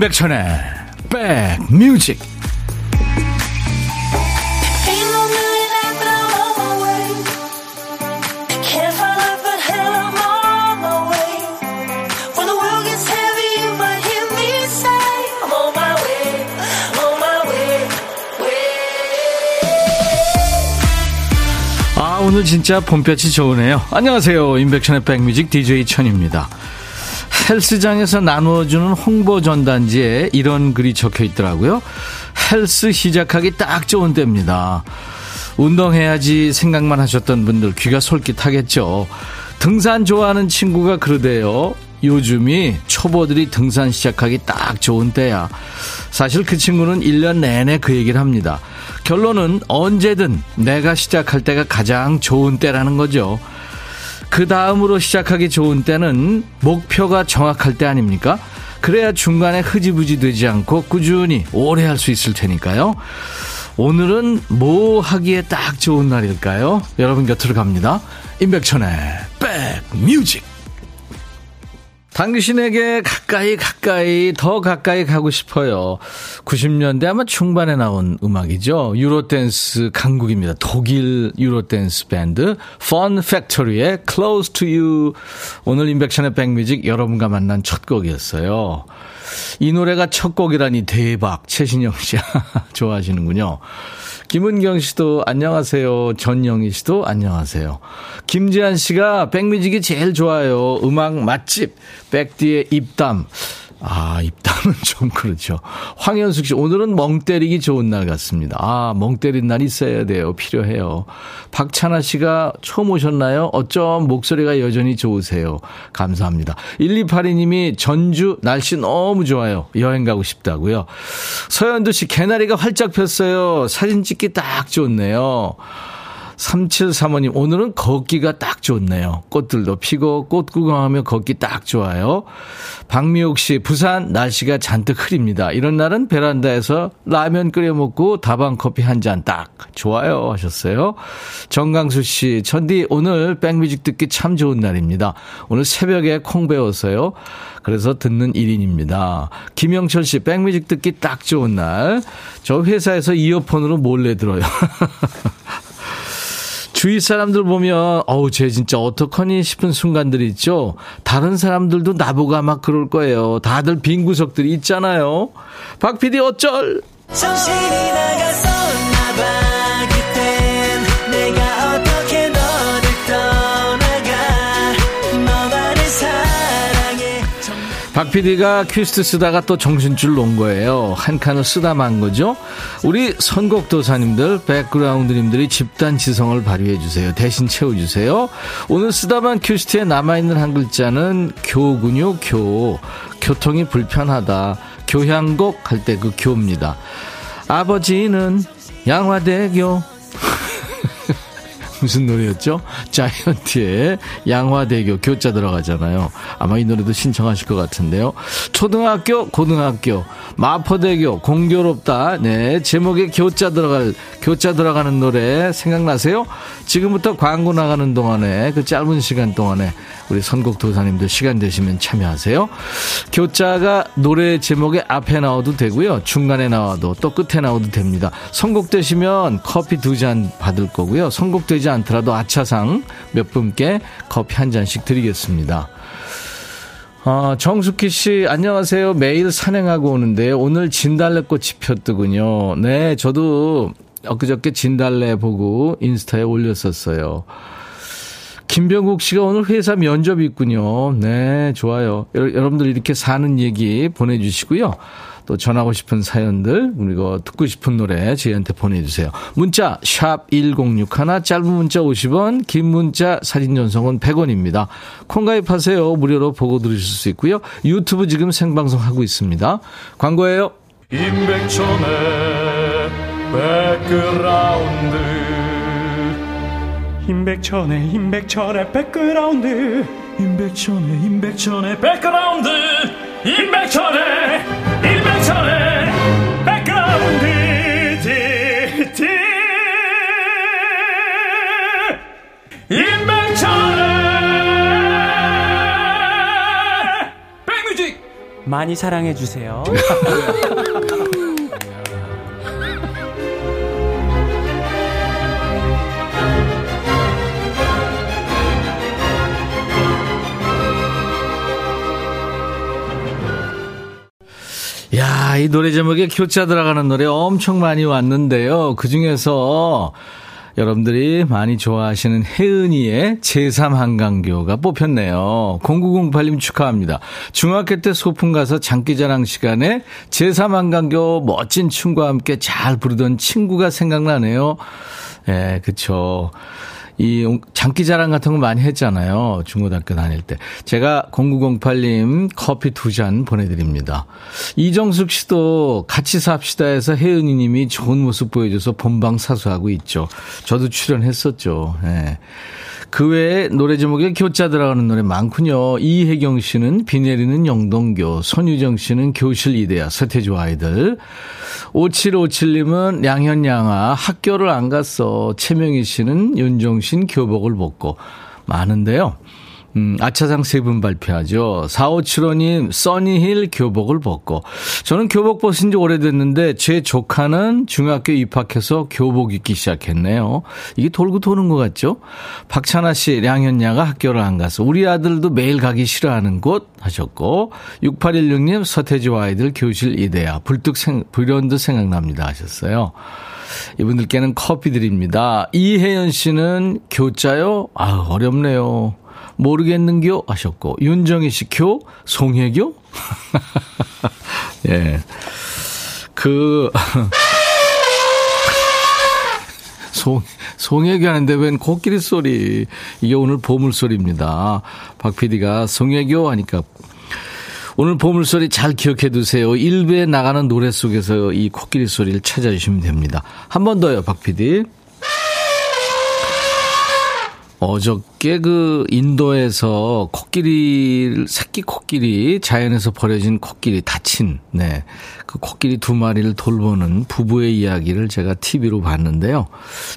임백천의 백뮤직. 아 오늘 진짜 봄볕이 좋으네요. 안녕하세요. 임백천의 백뮤직 DJ 천입니다 헬스장에서 나누어주는 홍보 전단지에 이런 글이 적혀 있더라고요. 헬스 시작하기 딱 좋은 때입니다. 운동해야지 생각만 하셨던 분들 귀가 솔깃하겠죠. 등산 좋아하는 친구가 그러대요. 요즘이 초보들이 등산 시작하기 딱 좋은 때야. 사실 그 친구는 1년 내내 그 얘기를 합니다. 결론은 언제든 내가 시작할 때가 가장 좋은 때라는 거죠. 그 다음으로 시작하기 좋은 때는 목표가 정확할 때 아닙니까? 그래야 중간에 흐지부지 되지 않고 꾸준히 오래 할 수 있을 테니까요. 오늘은 뭐 하기에 딱 좋은 날일까요? 여러분 곁으로 갑니다. 임백천의 백뮤직. 당신에게 가까이 가까이 더 가까이 가고 싶어요. 90년대 아마 중반에 나온 음악이죠. 유로댄스 강국입니다. 독일 유로댄스 밴드 Fun Factory의 Close to You. 오늘 인백션의 백뮤직 여러분과 만난 첫 곡이었어요. 이 노래가 첫 곡이라니 대박. 최신영 씨 좋아하시는군요. 김은경 씨도 안녕하세요. 전영희 씨도 안녕하세요. 김지한 씨가 백뮤직이 제일 좋아요. 음악 맛집. 백디의 입담. 아, 입담은 좀 그렇죠. 황현숙 씨, 오늘은 멍 때리기 좋은 날 같습니다. 아, 멍 때린 날 있어야 돼요. 필요해요. 박찬아 씨가 처음 오셨나요? 어쩜 목소리가 여전히 좋으세요. 감사합니다. 1282님이 전주 날씨 너무 좋아요. 여행 가고 싶다고요. 서현두 씨, 개나리가 활짝 폈어요. 사진 찍기 딱 좋네요. 3735님, 오늘은 걷기가 딱 좋네요. 꽃들도 피고 꽃 구경하며 걷기 딱 좋아요. 박미옥 씨, 부산 날씨가 잔뜩 흐립니다. 이런 날은 베란다에서 라면 끓여 먹고 다방 커피 한 잔 딱 좋아요 하셨어요. 정강수 씨, 천디 오늘 백뮤직 듣기 참 좋은 날입니다. 오늘 새벽에 콩 배웠어요. 그래서 듣는 1인입니다. 김영철 씨, 백뮤직 듣기 딱 좋은 날. 저 회사에서 이어폰으로 몰래 들어요. 주위 사람들 보면 어우 쟤 진짜 어떡하니 싶은 순간들이 있죠. 다른 사람들도 나보고 아마 그럴 거예요. 다들 빈 구석들이 있잖아요. 박 PD 어쩔? 정신이 나갔었 박 PD가 퀴스트 쓰다가 또 정신줄 놓은 거예요. 한 칸을 쓰다 만 거죠. 우리 선곡도사님들, 백그라운드님들이 집단 지성을 발휘해 주세요. 대신 채워주세요. 오늘 쓰다만 퀴스트에 남아있는 한 글자는 교군요, 교. 교통이 불편하다. 교향곡 할 때 그 교입니다. 아버지는 양화대교. 무슨 노래였죠? 자이언티의 양화대교 교자 들어가잖아요. 아마 이 노래도 신청하실 것 같은데요. 초등학교, 고등학교, 마포대교, 공교롭다. 네, 제목에 교자 들어갈, 교자 들어가는 노래 생각나세요? 지금부터 광고 나가는 동안에, 그 짧은 시간 동안에 우리 선곡 도사님들 시간 되시면 참여하세요. 교자가 노래 제목에 앞에 나와도 되고요. 중간에 나와도 또 끝에 나와도 됩니다. 선곡되시면 커피 두 잔 받을 거고요. 선곡되지 않더라도 아차상 몇 분께 커피 한 잔씩 드리겠습니다. 아, 정숙희 씨, 안녕하세요. 매일 산행하고 오는데 오늘 진달래꽃이 폈더군요. 네, 저도 엊그저께 진달래 보고 인스타에 올렸었어요. 김병국 씨가 오늘 회사 면접이 있군요. 네, 좋아요. 여러분들 이렇게 사는 얘기 보내주시고요. 또 전하고 싶은 사연들 그리고 듣고 싶은 노래 저희한테 보내주세요. 문자 샵 1061, 짧은 문자 50원, 긴 문자 사진 전송은 100원입니다. 콩 가입하세요. 무료로 보고 들으실 수 있고요. 유튜브 지금 생방송 하고 있습니다. 광고예요. 임백천의 백그라운드 임백천의 임백천의 백그라운드 임백천의 임백천의 백그라운드 임백천의 임백천의 많이 사랑해 주세요. 야, 이 노래 제목에 교자 들어가는 노래 엄청 많이 왔는데요. 그 중에서 여러분들이 많이 좋아하시는 혜은이의 제3한강교가 뽑혔네요. 0908님 축하합니다. 중학교 때 소풍 가서 장기자랑 시간에 제3한강교 멋진 춤과 함께 잘 부르던 친구가 생각나네요. 예, 네, 그쵸. 이 장기자랑 같은 거 많이 했잖아요. 중고등학교 다닐 때. 제가 0908님 커피 두 잔 보내드립니다. 이정숙 씨도 같이 삽시다 해서 혜은이 님이 좋은 모습 보여줘서 본방 사수하고 있죠. 저도 출연했었죠. 예. 그 외에 노래 제목에 교자 들어가는 노래 많군요. 이혜경 씨는 비 내리는 영동교, 손유정 씨는 교실 이대야, 서태주 아이들. 5757님은 양현양아, 학교를 안 갔어. 최명희 씨는 윤종신 교복을 벗고. 많은데요. 음, 아차상 세 분 발표하죠. 4575님, 써니힐 교복을 벗고. 저는 교복 벗은 지 오래됐는데, 제 조카는 중학교 입학해서 교복 입기 시작했네요. 이게 돌고 도는 것 같죠? 박찬아 씨, 량현야가 학교를 안 가서, 우리 아들도 매일 가기 싫어하는 곳 하셨고, 6816님, 서태지 아이들 교실 이대야. 불뚝 생, 불현듯 생각납니다 하셨어요. 이분들께는 커피 드립니다. 이혜연 씨는 교자요? 아, 어렵네요. 모르겠는교 하셨고 윤정희 씨 교, 송혜교? 예. 그 송, 송혜교 하는데 웬 코끼리 소리. 이게 오늘 보물 소리입니다. 박 PD가 송혜교 하니까 오늘 보물소리 잘 기억해 두세요. 일부에 나가는 노래 속에서 이 코끼리 소리를 찾아주시면 됩니다. 한 번 더요, 박 PD. 어저께 그 인도에서 코끼리 새끼 코끼리 자연에서 버려진 코끼리 다친 네. 그 코끼리 두 마리를 돌보는 부부의 이야기를 제가 TV로 봤는데요.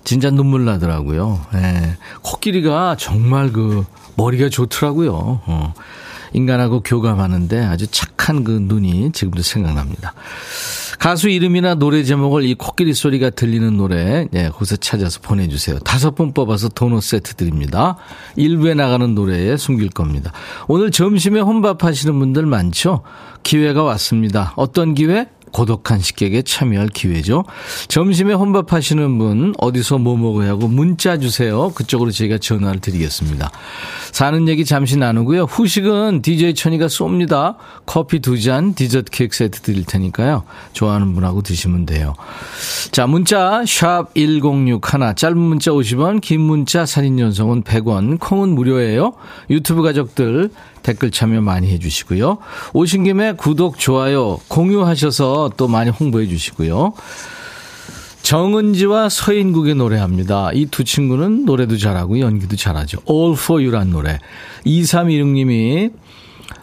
진짜 눈물 나더라고요. 네. 코끼리가 정말 그 머리가 좋더라고요. 어. 인간하고 교감하는데 아주 착한 그 눈이 지금도 생각납니다. 가수 이름이나 노래 제목을 이 코끼리 소리가 들리는 노래, 예, 거기서 찾아서 보내주세요. 다섯 분 뽑아서 도넛 세트 드립니다. 일부에 나가는 노래에 숨길 겁니다. 오늘 점심에 혼밥 하시는 분들 많죠? 기회가 왔습니다. 어떤 기회? 고독한 식객에 참여할 기회죠. 점심에 혼밥하시는 분 어디서 뭐 먹어야 하고 문자 주세요. 그쪽으로 저희가 전화를 드리겠습니다. 사는 얘기 잠시 나누고요. 후식은 DJ 천이가 쏩니다. 커피 두 잔, 디저트 케이크 세트 드릴 테니까요. 좋아하는 분하고 드시면 돼요. 자, 문자 샵 1061, 짧은 문자 50원, 긴 문자 사진 연속은 100원, 콩은 무료예요. 유튜브 가족들 댓글 참여 많이 해주시고요. 오신 김에 구독, 좋아요, 공유하셔서 또 많이 홍보해 주시고요. 정은지와 서인국의 노래합니다. 이 두 친구는 노래도 잘하고 연기도 잘하죠. All for You란 노래. 2316님이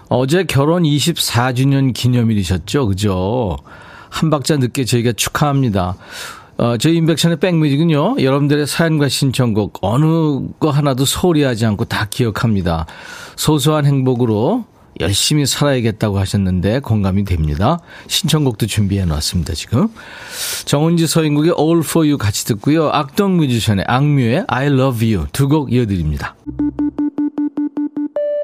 어제 결혼 24주년 기념일이셨죠? 그죠? 한 박자 늦게 저희가 축하합니다. 어, 저희 인백션의 백뮤직은요, 여러분들의 사연과 신청곡, 어느 거 하나도 소홀히 하지 않고 다 기억합니다. 소소한 행복으로 열심히 살아야겠다고 하셨는데 공감이 됩니다. 신청곡도 준비해 놨습니다, 지금. 정은지 서인국의 All for You 같이 듣고요. 악동 뮤지션의 악뮤의 I love you 두 곡 이어드립니다.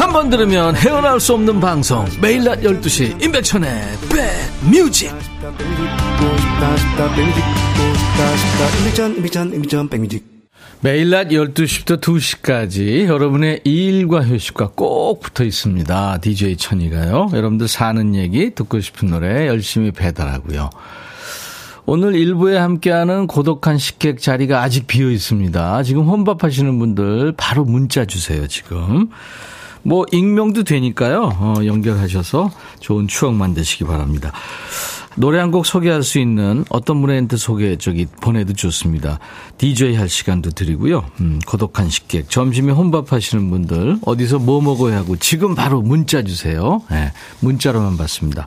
한 번 들으면 헤어나올 수 없는 방송 매일 낮 12시 임백천의 백뮤직 매일 낮 12시부터 2시까지 여러분의 일과 휴식과 꼭 붙어 있습니다. DJ 천이가요. 여러분들 사는 얘기 듣고 싶은 노래 열심히 배달하고요. 오늘 일부에 함께하는 고독한 식객 자리가 아직 비어 있습니다. 지금 혼밥하시는 분들 바로 문자 주세요, 지금. 뭐 익명도 되니까요. 어, 연결하셔서 좋은 추억 만드시기 바랍니다. 노래 한 곡 소개할 수 있는 어떤 브랜드 소개 저기 보내도 좋습니다. DJ 할 시간도 드리고요. 음, 고독한 식객. 점심에 혼밥 하시는 분들 어디서 뭐 먹어야 하고 지금 바로 문자 주세요. 네, 문자로만 받습니다.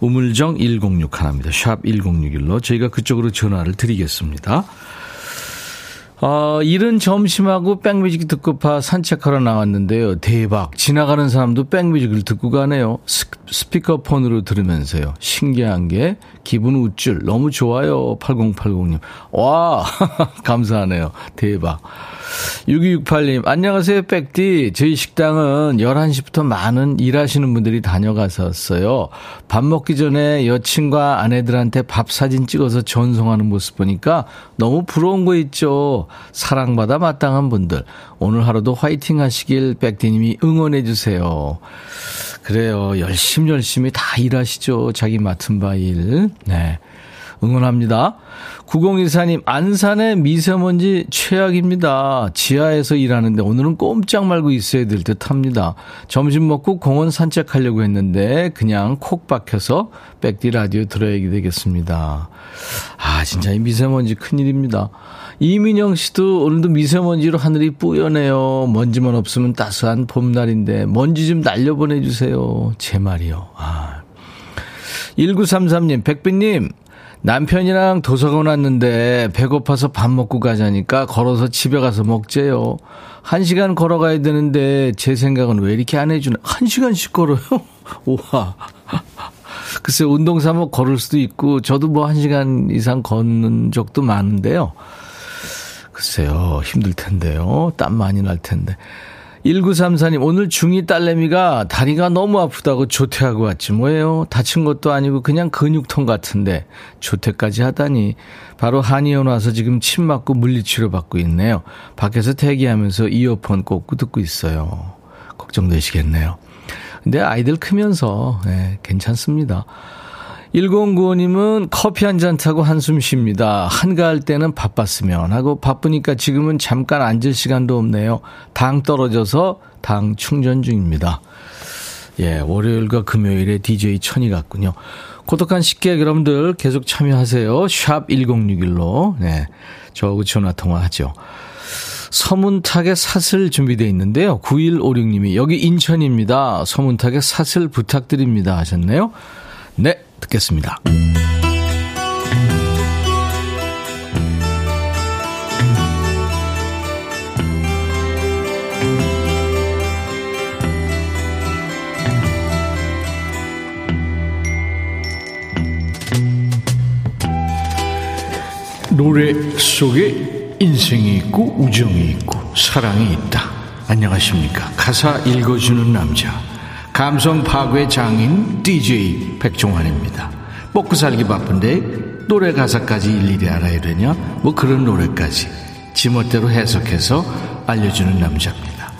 우물정 106 하나입니다. 샵 1061로 저희가 그쪽으로 전화를 드리겠습니다. 어, 이른 점심하고 백뮤직 듣고파 산책하러 나왔는데요. 대박. 지나가는 사람도 백뮤직을 듣고 가네요. 스, 스피커폰으로 들으면서요. 신기한 게 기분 우쭐. 너무 좋아요. 8080님. 와, 감사하네요. 대박. 6268님, 안녕하세요, 백디. 저희 식당은 11시부터 많은 일하시는 분들이 다녀가셨어요. 밥 먹기 전에 여친과 아내들한테 밥 사진 찍어서 전송하는 모습 보니까 너무 부러운 거 있죠. 사랑받아 마땅한 분들. 오늘 하루도 화이팅 하시길 백디님이 응원해주세요. 그래요. 열심히 열심히 다 일하시죠. 자기 맡은 바 일. 네. 응원합니다. 9014님, 안산의 미세먼지 최악입니다. 지하에서 일하는데 오늘은 꼼짝 말고 있어야 될 듯 합니다. 점심 먹고 공원 산책하려고 했는데 그냥 콕 박혀서 백디 라디오 들어야 되겠습니다. 아, 진짜 이 미세먼지 큰일입니다. 이민영 씨도 오늘도 미세먼지로 하늘이 뿌연해요. 먼지만 없으면 따스한 봄날인데 먼지 좀 날려보내주세요. 제 말이요. 아. 1933님, 백빈님, 남편이랑 도서관 왔는데 배고파서 밥 먹고 가자니까 걸어서 집에 가서 먹재요. 한 시간 걸어가야 되는데 제 생각은 왜 이렇게 안 해주나? 한 시간씩 걸어요? 우와. 글쎄, 운동 삼아 걸을 수도 있고, 저도 뭐 한 시간 이상 걷는 적도 많은데요. 글쎄요, 힘들 텐데요. 땀 많이 날 텐데. 1934님, 오늘 중2 딸내미가 다리가 너무 아프다고 조퇴하고 왔지 뭐예요. 다친 것도 아니고 그냥 근육통 같은데 조퇴까지 하다니. 바로 한의원 와서 지금 침 맞고 물리치료 받고 있네요. 밖에서 대기하면서 이어폰 꽂고 듣고 있어요. 걱정되시겠네요. 근데 아이들 크면서 네, 괜찮습니다. 1095님은 커피 한 잔 타고 한숨 쉽니다. 한가할 때는 바빴으면 하고 바쁘니까 지금은 잠깐 앉을 시간도 없네요. 당 떨어져서 당 충전 중입니다. 예, 월요일과 금요일에 DJ 천이 같군요. 고독한 식객 여러분들 계속 참여하세요. 샵 1061로. 네. 저하고 전화 통화하죠. 서문탁의 사슬 준비되어 있는데요. 9156님이 여기 인천입니다. 서문탁의 사슬 부탁드립니다 하셨네요. 네, 듣겠습니다. 노래 속에 인생이 있고 우정이 있고 사랑이 있다. 안녕하십니까. 가사 읽어주는 남자. 감성 파괴 장인 DJ 백종환입니다. 먹고 살기 바쁜데 노래 가사까지 일일이 알아야 되냐? 뭐 그런 노래까지 지멋대로 해석해서 알려주는 남자입니다.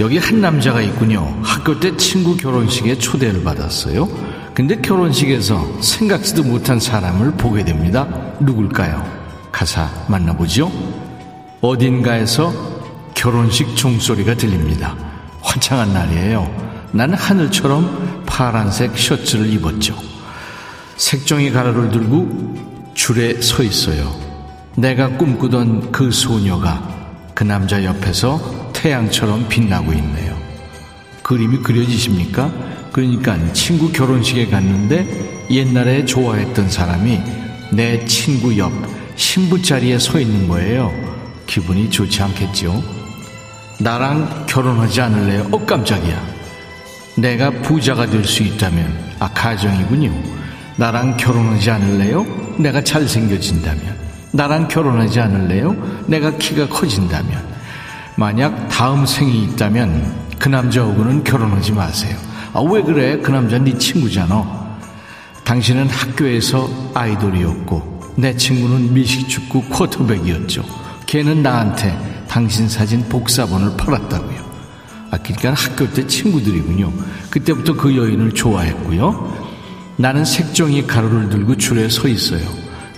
여기 한 남자가 있군요. 학교 때 친구 결혼식에 초대를 받았어요. 근데 결혼식에서 생각지도 못한 사람을 보게 됩니다. 누굴까요? 가사 만나보죠. 어딘가에서 결혼식 종소리가 들립니다. 화창한 날이에요. 나는 하늘처럼 파란색 셔츠를 입었죠. 색종이 가루를 들고 줄에 서 있어요. 내가 꿈꾸던 그 소녀가 그 남자 옆에서 태양처럼 빛나고 있네요. 그림이 그려지십니까? 그러니까 친구 결혼식에 갔는데 옛날에 좋아했던 사람이 내 친구 옆 신부 자리에 서 있는 거예요. 기분이 좋지 않겠죠? 나랑 결혼하지 않을래요? 어, 깜짝이야. 내가 부자가 될 수 있다면, 아, 가정이군요. 나랑 결혼하지 않을래요? 내가 잘생겨진다면. 나랑 결혼하지 않을래요? 내가 키가 커진다면. 만약 다음 생이 있다면 그 남자하고는 결혼하지 마세요. 아, 왜 그래? 그 남자 네 친구잖아. 당신은 학교에서 아이돌이었고, 내 친구는 미식축구 쿼터백이었죠. 걔는 나한테 당신 사진 복사본을 팔았다고요. 아, 그러니까 학교 때 친구들이군요. 그때부터 그 여인을 좋아했고요. 나는 색종이 가루를 들고 줄에 서 있어요.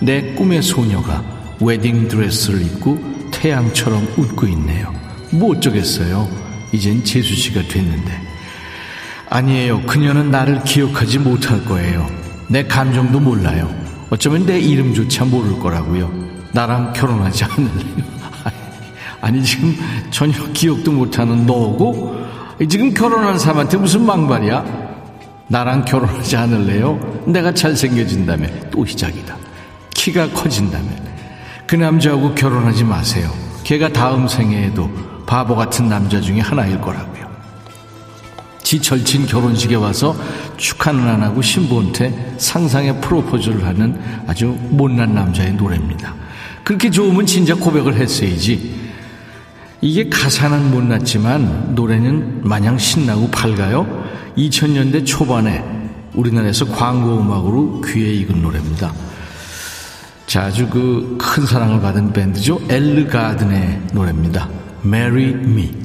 내 꿈의 소녀가 웨딩 드레스를 입고 태양처럼 웃고 있네요. 뭐 어쩌겠어요. 이젠 재수 씨가 됐는데. 아니에요. 그녀는 나를 기억하지 못할 거예요. 내 감정도 몰라요. 어쩌면 내 이름조차 모를 거라고요. 나랑 결혼하지 않을래요. 아니 지금 전혀 기억도 못하는 너고 지금 결혼한 사람한테 무슨 망발이야? 나랑 결혼하지 않을래요? 내가 잘생겨진다면 또 시작이다. 키가 커진다면 그 남자하고 결혼하지 마세요. 걔가 다음 생애에도 바보 같은 남자 중에 하나일 거라고요. 지 절친 결혼식에 와서 축하는 안 하고 신부한테 상상의 프로포즈를 하는 아주 못난 남자의 노래입니다. 그렇게 좋으면 진짜 고백을 했어야지. 이게 가사는 못났지만 노래는 마냥 신나고 밝아요. 2000년대 초반에 우리나라에서 광고 음악으로 귀에 익은 노래입니다. 자, 아주 그 큰 사랑을 받은 밴드죠. 엘르 가든의 노래입니다. Marry Me.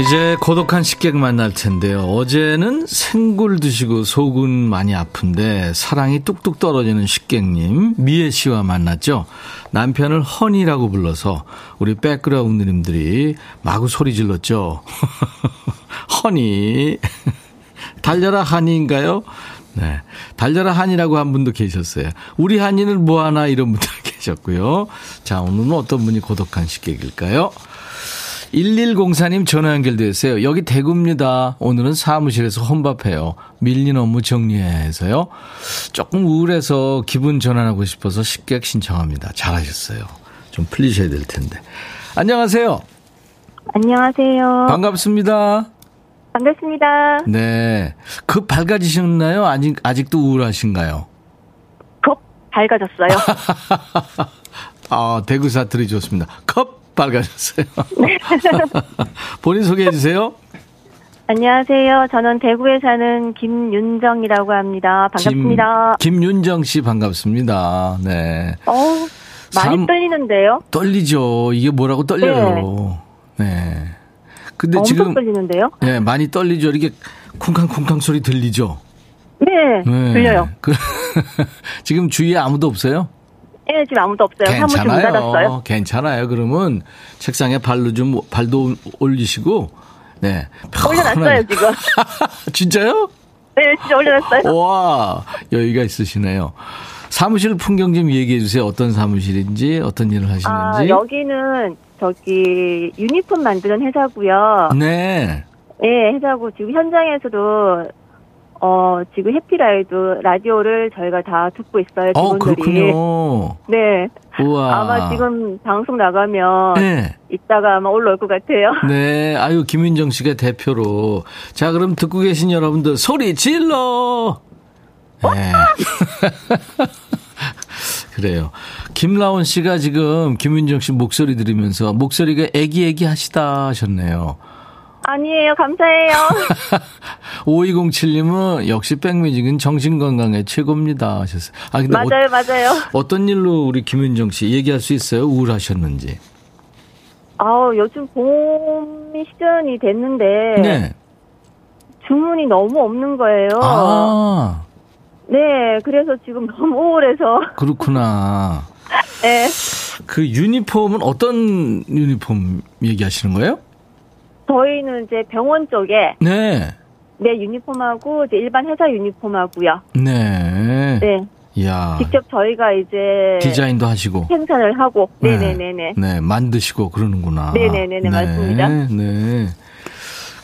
이제 고독한 식객 만날 텐데요. 어제는 생굴 드시고 속은 많이 아픈데 사랑이 뚝뚝 떨어지는 식객님 미애 씨와 만났죠. 남편을 허니라고 불러서 우리 백그라운드님들이 마구 소리 질렀죠. 허니 달려라 한이인가요? 네. 달려라 한이라고 한 분도 계셨어요. 우리 한이는 뭐하나 이런 분들 계셨고요. 자, 오늘은 어떤 분이 고독한 식객일까요? 1104님 전화 연결됐어요. 여기 대구입니다. 오늘은 사무실에서 혼밥해요. 밀린 업무 정리해서요. 조금 우울해서 기분 전환하고 싶어서 식객 신청합니다. 잘하셨어요. 좀 풀리셔야 될 텐데. 안녕하세요. 안녕하세요. 반갑습니다. 반갑습니다. 네. 급 밝아지셨나요? 아직, 아직도 우울하신가요? 급 밝아졌어요. 아, 대구 사투리 좋습니다. 컵 밝아졌어요. 본인 소개해 주세요. 안녕하세요. 저는 대구에 사는 김윤정이라고 합니다. 반갑습니다. 김, 김윤정 씨 반갑습니다. 네. 어우, 많이 삼- 떨리는데요? 떨리죠. 이게 뭐라고 떨려요. 네. 근데 엄청 지금 떨리는데요? 네, 많이 떨리죠. 이게 쿵쾅쿵쾅 소리 들리죠. 네, 네. 들려요. 그, 지금 주위에 아무도 없어요? 예, 지금 아무도 없어요. 사무실 문 닫았어요. 괜찮아요. 그러면 책상에 발로 좀 발도 올리시고 네. 올려놨어요, 지금. 진짜요? 네, 진짜 올려놨어요. 와, 여유가 있으시네요. 사무실 풍경 좀 얘기해 주세요. 어떤 사무실인지, 어떤 일을 하시는지. 아, 여기는 저기 유니폼 만드는 회사고요. 네. 예, 회사고 지금 현장에서도 어, 지금 해피라이드 라디오를 저희가 다 듣고 있어요. 어, 직원들이. 그렇군요. 네. 우와. 아마 지금 방송 나가면 네. 이따가 아마 올라올 것 같아요. 네. 아유, 김윤정 씨가 대표로. 자, 그럼 듣고 계신 여러분들 소리 질러! 네. 그래요. 김라온 씨가 지금 김윤정 씨 목소리 들으면서 목소리가 애기애기 하시다 하셨네요. 아니에요. 감사해요. 5207님은 역시 백뮤직은 정신건강에 최고입니다 하셨어요. 아, 근데 맞아요, 맞아요. 어, 떤 일로 우리 김윤정 씨 얘기할 수 있어요? 우울하셨는지. 아우, 요즘 봄 시즌이 됐는데 네. 주문이 너무 없는 거예요. 아, 네, 그래서 지금 너무 우울해서. 그렇구나. 네. 그 유니폼은 어떤 유니폼 얘기하시는 거예요? 저희는 이제 병원 쪽에 네. 네 유니폼하고 이제 일반 회사 유니폼하고요. 네. 네, 이야. 직접 저희가 이제 디자인도 하시고. 생산을 하고. 네. 네네 네 네. 네, 만드시고 그러는구나. 네 네 네 네, 맞습니다. 네.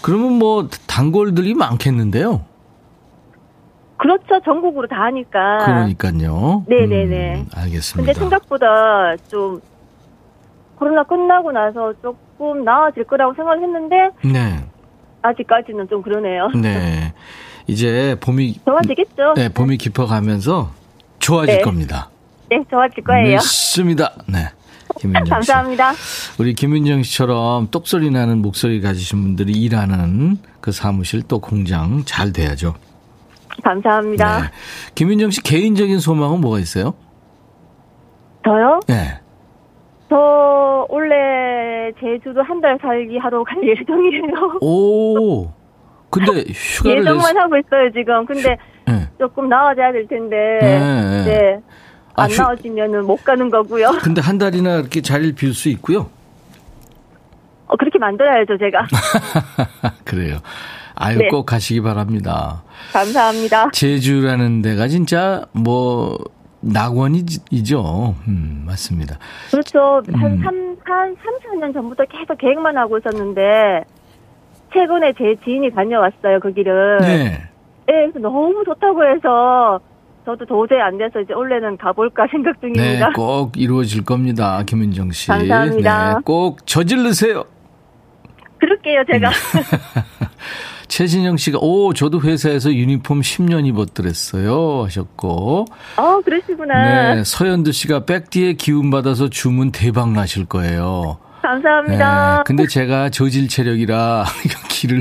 그러면 뭐 단골들이 많겠는데요? 그렇죠. 전국으로 다 하니까. 그러니까요. 네네네. 음, 알겠습니다. 근데 생각보다 좀 코로나 끝나고 나서 조금 나아질 거라고 생각을 했는데 네. 아직까지는 좀 그러네요. 네. 이제 봄이 좋아지겠죠? 네, 봄이 깊어가면서 좋아질 네. 겁니다. 네, 좋아질 거예요. 믿습니다. 네. 김윤정 씨. 감사합니다. 우리 김윤정 씨처럼 똑소리 나는 목소리 가지신 분들이 일하는 그 사무실 또 공장 잘 돼야죠. 감사합니다. 네. 김윤정 씨 개인적인 소망은 뭐가 있어요? 저요? 네. 저 원래 제주도 한 달 살기 하러 갈 예정이에요. 오. 근데 휴가를 예정만 냈... 하고 있어요 지금. 근데 네. 조금 나아져야 될 텐데. 네, 네. 네. 아, 안 휴- 나아지면은 못 가는 거고요. 근데 한 달이나 이렇게 자리를 비울 수 있고요. 어, 그렇게 만들어야죠 제가. 그래요. 아유 네. 꼭 가시기 바랍니다. 감사합니다. 제주라는 데가 진짜 뭐 낙원이죠. 음, 맞습니다. 그렇죠. 한 음. 3, 한 3, 4년 전부터 계속 계획만 하고 있었는데, 최근에 제 지인이 다녀왔어요, 거기를. 네. 네, 그래서 너무 좋다고 해서, 저도 도저히 안 돼서 이제 올해는 가볼까 생각 네, 중입니다. 꼭 이루어질 겁니다. 김은정 씨. 감사합니다. 네, 꼭 저질르세요. 그럴게요, 제가. 음. 최진영 씨가 오 저도 회사에서 유니폼 10년 입었더랬어요 하셨고 어, 그러시구나. 네 서현두 씨가 백디에 기운 받아서 주문 대박 나실 거예요. 감사합니다. 네, 근데 제가 저질 체력이라 길을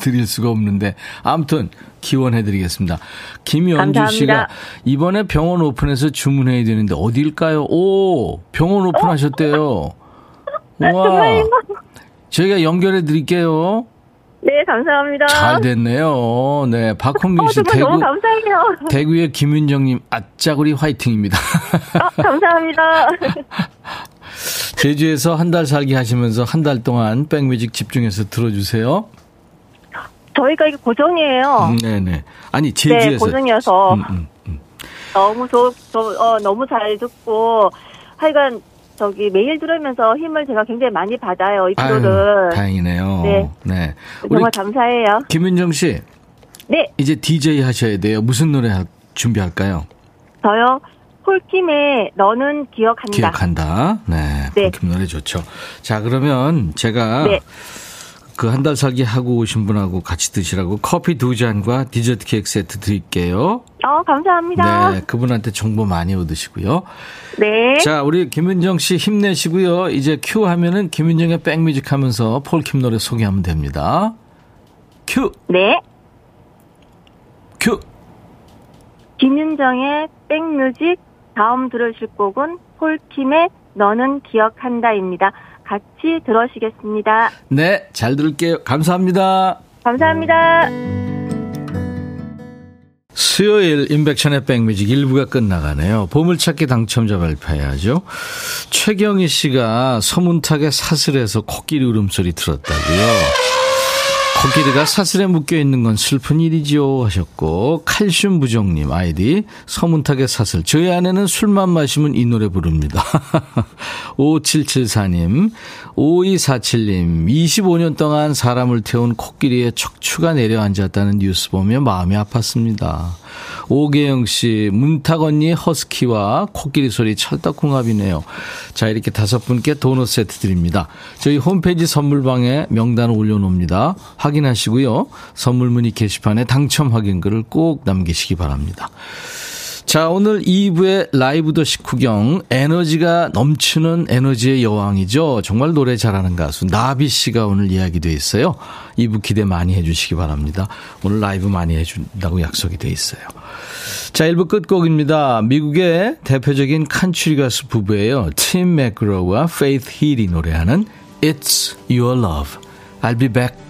드릴 수가 없는데 아무튼 기원해드리겠습니다. 김연주 감사합니다. 씨가 이번에 병원 오픈해서 주문해야 되는데 어디일까요? 오 병원 오픈하셨대요. 와 저희가 연결해 드릴게요. 네, 감사합니다. 잘 됐네요. 네 박홍민 어, 씨 정말 대구 너무 감사해요. 대구의 김윤정님 아짜구리 화이팅입니다. 어, 감사합니다. 제주에서 한 달 살기 하시면서 한 달 동안 백뮤직 집중해서 들어주세요. 저희가 이게 고정이에요. 음, 네네. 아니 네, 제주에서. 고정이어서. 음, 음, 음. 너무 좋, 저, 어, 너무 잘 듣고, 하여간, 저기, 매일 들으면서 힘을 제가 굉장히 많이 받아요, 이 프로를. 아유, 다행이네요. 네. 네. 정말 감사해요. 김윤정 씨 네, 이제 DJ 하셔야 돼요. 무슨 노래 하- 준비할까요? 저요, 폴킴의 너는 기억한다. 기억한다. 네. 네. 그 노래 좋죠. 자 그러면 제가 네. 그 한 달 살기 하고 오신 분하고 같이 드시라고 커피 두 잔과 디저트 케이크 세트 드릴게요. 어, 감사합니다. 네, 그분한테 정보 많이 얻으시고요. 네. 자, 우리 김윤정 씨 힘내시고요. 이제 큐 하면은 김윤정의 백뮤직 하면서 폴킴 노래 소개하면 됩니다. 큐, 네. 큐. 김윤정의 백뮤직 다음 들으실 곡은 폴킴의 너는 기억한다입니다. 같이 들으시겠습니다. 네, 잘 들을게요. 감사합니다. 감사합니다. 수요일 임백천의 백뮤직 1부가 끝나가네요. 보물찾기 당첨자 발표해야죠. 최경희 씨가 서문탁의 사슬에서 코끼리 울음소리 들었다고요. 코끼리가 사슬에 묶여 있는 건 슬픈 일이지요 하셨고 칼슘 부정님 아이디 서문탁의 사슬 저희 아내는 술만 마시면 이 노래 부릅니다 5774님 5247님 25년 동안 사람을 태운 코끼리의 척추가 내려앉았다는 뉴스 보며 마음이 아팠습니다 오계영 씨, 문탁 언니 허스키와 코끼리 소리 찰떡궁합이네요. 자, 이렇게 다섯 분께 도넛 세트 드립니다. 저희 홈페이지 선물방에 명단을 올려놓습니다. 확인하시고요. 선물 문의 게시판에 당첨 확인글을 꼭 남기시기 바랍니다. 자, 오늘 2부의 라이브도 식후경 에너지가 넘치는 에너지의 여왕이죠. 정말 노래 잘하는 가수 나비 씨가 오늘 이야기 돼 있어요. 2부 기대 많이 해 주시기 바랍니다. 오늘 라이브 많이 해 준다고 약속이 돼 있어요. 자, 1부 끝곡입니다. 미국의 대표적인 컨트리 가수 부부예요. 팀 맥그로와 페이스 힐이 노래하는 It's Your Love. I'll be back.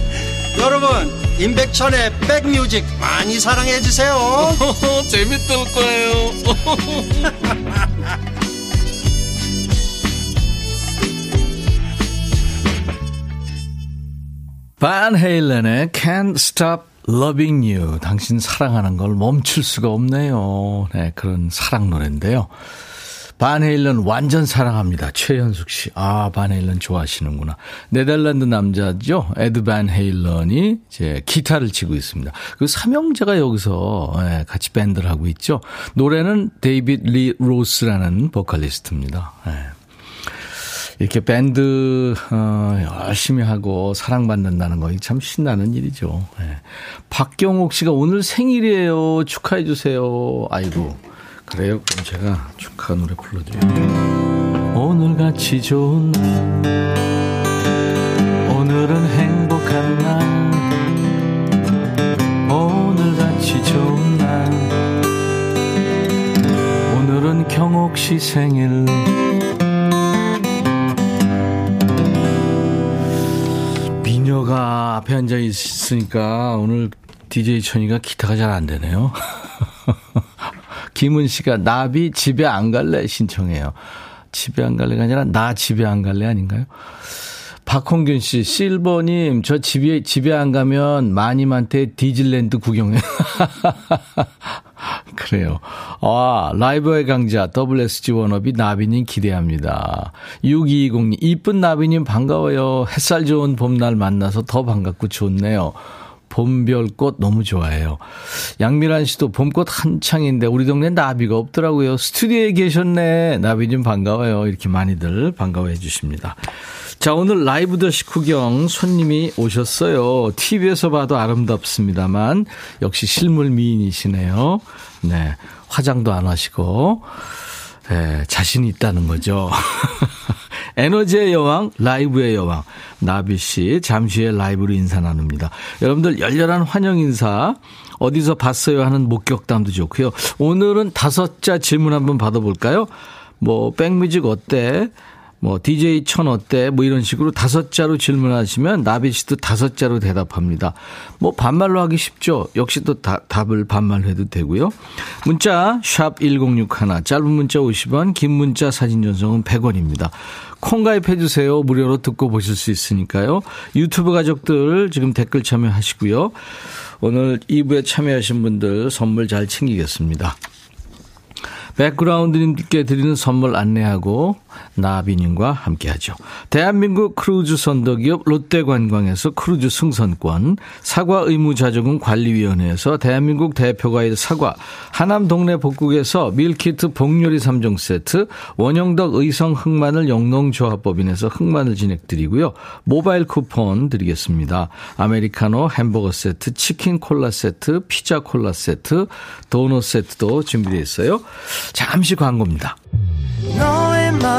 여러분 임백천의 백뮤직 많이 사랑해 주세요 재밌을 거예요 반 헤일렌의 Can't Stop Loving You. 당신 사랑하는 걸 멈출 수가 없네요. 네, 그런 사랑 노래인데요. 반 헤일렌 완전 사랑합니다. 최현숙 씨. 아, 반 헤일렌 좋아하시는구나. 네덜란드 남자죠. 에드 반 헤일렌이 이제 기타를 치고 있습니다. 그 삼형제가 여기서 예, 같이 밴드를 하고 있죠. 노래는 데이빗 리 로스라는 보컬리스트입니다. 예. 이렇게 밴드 어, 열심히 하고 사랑받는다는 거 참 신나는 일이죠. 예. 박경옥 씨가 오늘 생일이에요. 축하해 주세요. 아이고. 그래요? 그럼 제가 축하 노래 불러드려요. 오늘같이 좋은 날 오늘은 행복한 날 오늘같이 좋은 날 오늘은 경옥 씨 생일 미녀가 앞에 앉아 있으니까 오늘 DJ 천이가 기타가 잘 안 되네요. 김은 씨가 나비 집에 안 갈래 신청해요. 집에 안 갈래가 아니라 나 집에 안 갈래 아닌가요? 박홍균 씨, 실버님, 저 집에, 집에 안 가면 마님한테 디즐랜드 구경해. 그래요. 아, 라이브의 강자, WSG 원업이 나비님 기대합니다. 6220님, 이쁜 나비님 반가워요. 햇살 좋은 봄날 만나서 더 반갑고 좋네요. 봄별꽃 너무 좋아해요. 양미란 씨도 봄꽃 한창인데 우리 동네 나비가 없더라고요. 스튜디오에 계셨네. 나비님 반가워요. 이렇게 많이들 반가워해 주십니다. 자, 오늘 라이브 더 식후경 손님이 오셨어요. TV에서 봐도 아름답습니다만 역시 실물 미인이시네요. 네. 화장도 안 하시고 네, 자신이 있다는 거죠. 에너지의 여왕, 라이브의 여왕, 나비 씨, 잠시 후에 라이브로 인사 나눕니다. 여러분들 열렬한 환영 인사, 어디서 봤어요 하는 목격담도 좋고요. 오늘은 다섯 자 질문 한번 받아볼까요? 뭐, 백뮤직 어때? 뭐 DJ 천 어때? 뭐 이런 식으로 다섯 자로 질문하시면 나비 씨도 다섯 자로 대답합니다. 뭐 반말로 하기 쉽죠. 역시 또 다, 답을 반말로 해도 되고요. 문자 샵 1061, 짧은 문자 50원, 긴 문자 사진 전송은 100원입니다. 콩 가입해 주세요. 무료로 듣고 보실 수 있으니까요. 유튜브 가족들 지금 댓글 참여하시고요. 오늘 2부에 참여하신 분들 선물 잘 챙기겠습니다. 백그라운드님께 드리는 선물 안내하고 나비님과 함께하죠. 대한민국 크루즈 선도기업 롯데관광에서 크루즈 승선권, 사과 의무자조금 관리위원회에서 대한민국 대표과일 사과, 하남 동네 복국에서 밀키트 복요리 3종 세트, 원형덕 의성 흑마늘 영농조합법인에서 흑마늘 진액 드리고요. 모바일 쿠폰 드리겠습니다. 아메리카노 햄버거 세트, 치킨 콜라 세트, 피자 콜라 세트, 도넛 세트도 준비되어 있어요. 잠시 광고입니다.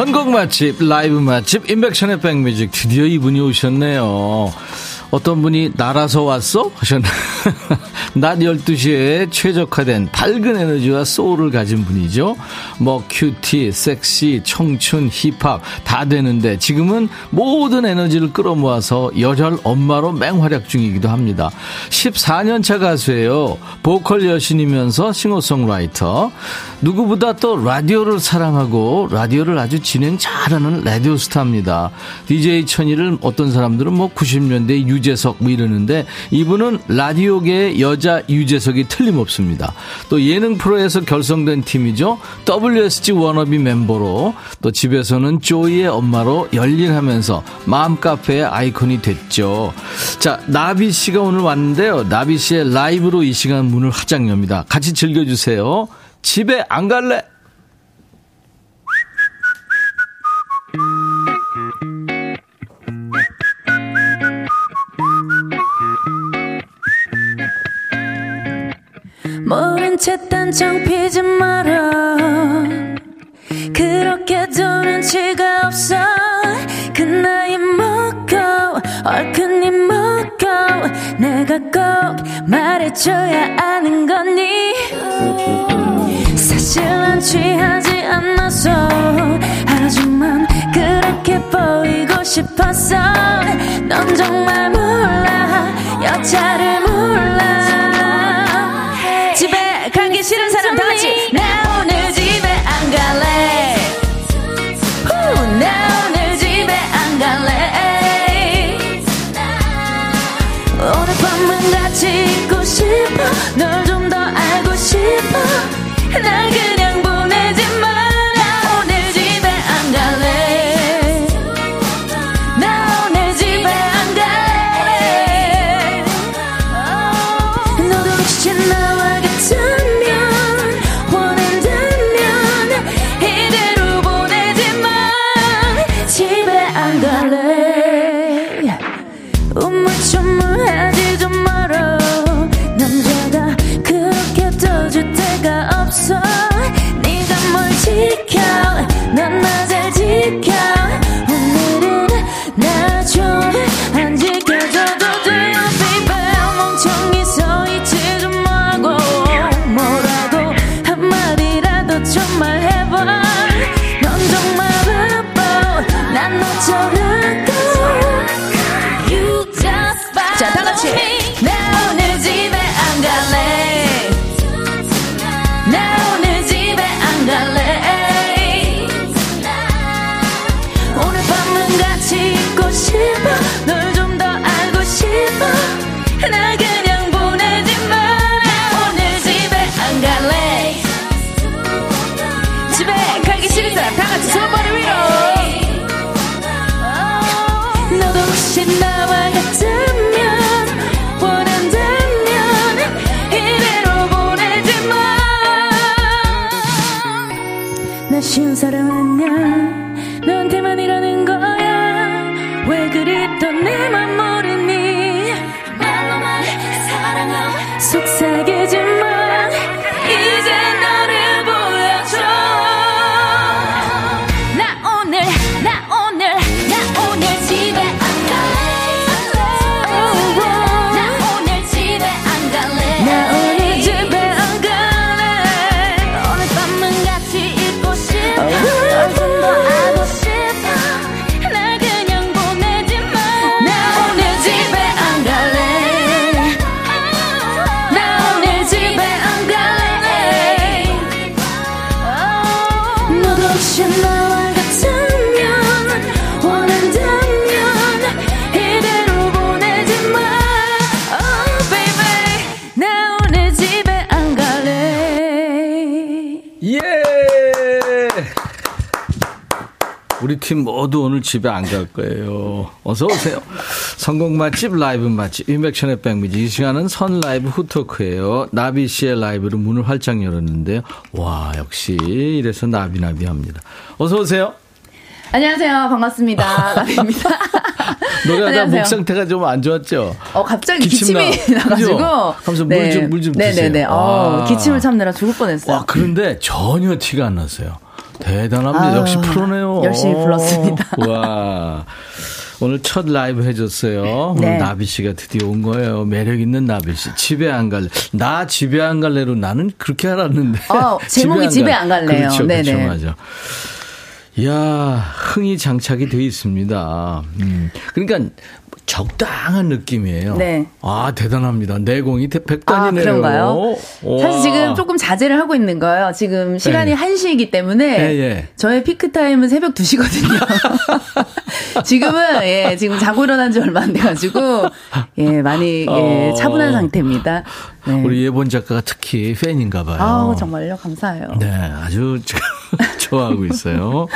선곡 맛집, 라이브 맛집, 임백천의 백뮤직. 드디어 이분이 오셨네요. 어떤 분이 날아서 왔어? 하셨나? 낮 12시에 최적화된 밝은 에너지와 소울을 가진 분이죠. 뭐 큐티, 섹시, 청춘, 힙합 다 되는데 지금은 모든 에너지를 끌어모아서 열혈 엄마로 맹활약 중이기도 합니다. 14년차 가수예요. 보컬 여신이면서 싱어송라이터. 누구보다 또 라디오를 사랑하고 라디오를 아주 진행 잘하는 라디오 스타입니다. DJ 천이를 어떤 사람들은 뭐 90년대 유 재석 뭐 이러는데 이분은 라디오계의 여자 유재석이 틀림없습니다. 또 예능 프로에서 결성된 팀이죠. WSG 워너비 멤버로 또 집에서는 조이의 엄마로 열일하면서 마음카페의 아이콘이 됐죠. 자, 나비 씨가 오늘 왔는데요. 나비 씨의 라이브로 이 시간 문을 화장 엽니다. 같이 즐겨주세요. 집에 안 갈래? 채 딴청 피지 마라. 그렇게도 눈치가 없어. 그 나이 먹고 얼큰 입 먹고 내가 꼭 말해줘야 아는 거니? 사실 난 취하지 않아서 하지만 그렇게 보이고 싶었어 넌 정말 몰라. 여자를 몰라 가기 싫은 사람 다 같이. 나 오늘 집에 안 갈래. 후, 나 오늘 집에 안 갈래. 오늘 밤은 같이 있고 싶어. 널 좀 더 알고 싶어. 날 데가 없어 집에 안 갈 거예요. 어서 오세요. 성공 맛집, 라이브 맛집, 인백션의 백미지. 이 시간은 선 라이브 후토크예요. 나비 씨의 라이브로 문을 활짝 열었는데요. 와, 역시 이래서 나비나비 합니다. 어서 오세요. 안녕하세요. 반갑습니다. 나비입니다. 노래하다. 목 상태가 좀 안 좋았죠? 어, 갑자기 기침 나- 나가지고. 하면서 물 좀- 물좀 드세요. 네네네. 어, 아. 기침을 참느라 죽을 뻔했어요. 와, 그런데 전혀 티가 안 났어요. 대단합니다. 아유, 역시 프로네요. 열심히 불렀습니다. 와. 오늘 첫 라이브 해줬어요. 오늘 네. 나비 씨가 드디어 온 거예요. 매력 있는 나비 씨. 집에 안 갈래. 나 집에 안 갈래로 나는 그렇게 알았는데. 어, 제목이 집에 안 갈래요. 그렇죠, 그렇죠, 네네. 맞아. 이야, 흥이 장착이 돼 있습니다. 음. 그러니까 적당한 느낌이에요. 네. 아, 대단합니다. 내공이 대- 아, 백단이네요. 그런가요? 와. 사실 지금 조금 자제를 하고 있는 거예요. 지금 시간이 네. 1시이기 때문에 예, 예. 저의 피크 타임은 새벽 2시거든요. 지금은 예, 지금 자고 일어난 지 얼마 안 돼 가지고 예, 많이 예, 어. 차분한 상태입니다. 네. 우리 예본 작가가 특히 팬인가 봐요. 아우, 정말요. 감사해요. 네, 아주 좋아하고 있어요.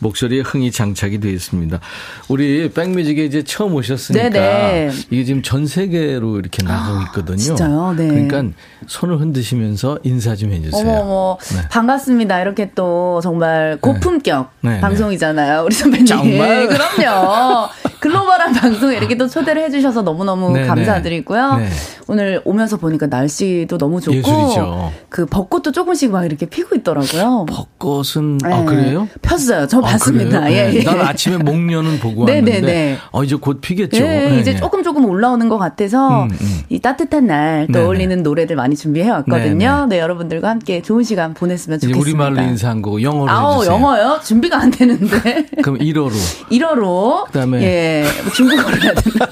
목소리에 흥이 장착이 되어 있습니다. 우리 백뮤직에 이제 처음 오셨으니까 네네. 이게 지금 전 세계로 이렇게 나가고 있거든요. 진짜요? 네. 그러니까 손을 흔드시면서 인사 좀 해주세요. 어머. 네. 반갑습니다. 이렇게 또 정말 고품격 네, 네. 방송이잖아요. 우리 선배님. 정말? 그럼요. 글로벌한 방송에 이렇게 또 초대를 해주셔서 너무너무 네, 네. 감사드리고요. 네. 오늘 오면서 보니까 날씨도 너무 좋고. 예술이죠. 그 벚꽃도 조금씩 막 이렇게 피고 있더라고요. 벚꽃은 아 네. 그래요? 폈어요. 저 아, 봤습니다. 그래요? 예, 네. 예. 난 아침에 목련은 보고 네, 왔는데 네, 네. 어 이제 곧 피겠죠. 네, 네, 이제 네. 조금 조금 올라오는 것 같아서 음, 음. 이 따뜻한 날. 떠올리는 노래들 많이 준비해 왔거든요. 네, 여러분들과 함께 좋은 시간 보냈으면 좋겠습니다. 우리말로 인사한 거고 영어로 아우, 해주세요. 영어요? 준비가 안 되는데. 그럼 1어로 1어로. 그다음에? 예, 뭐 중국어로 해야 되나?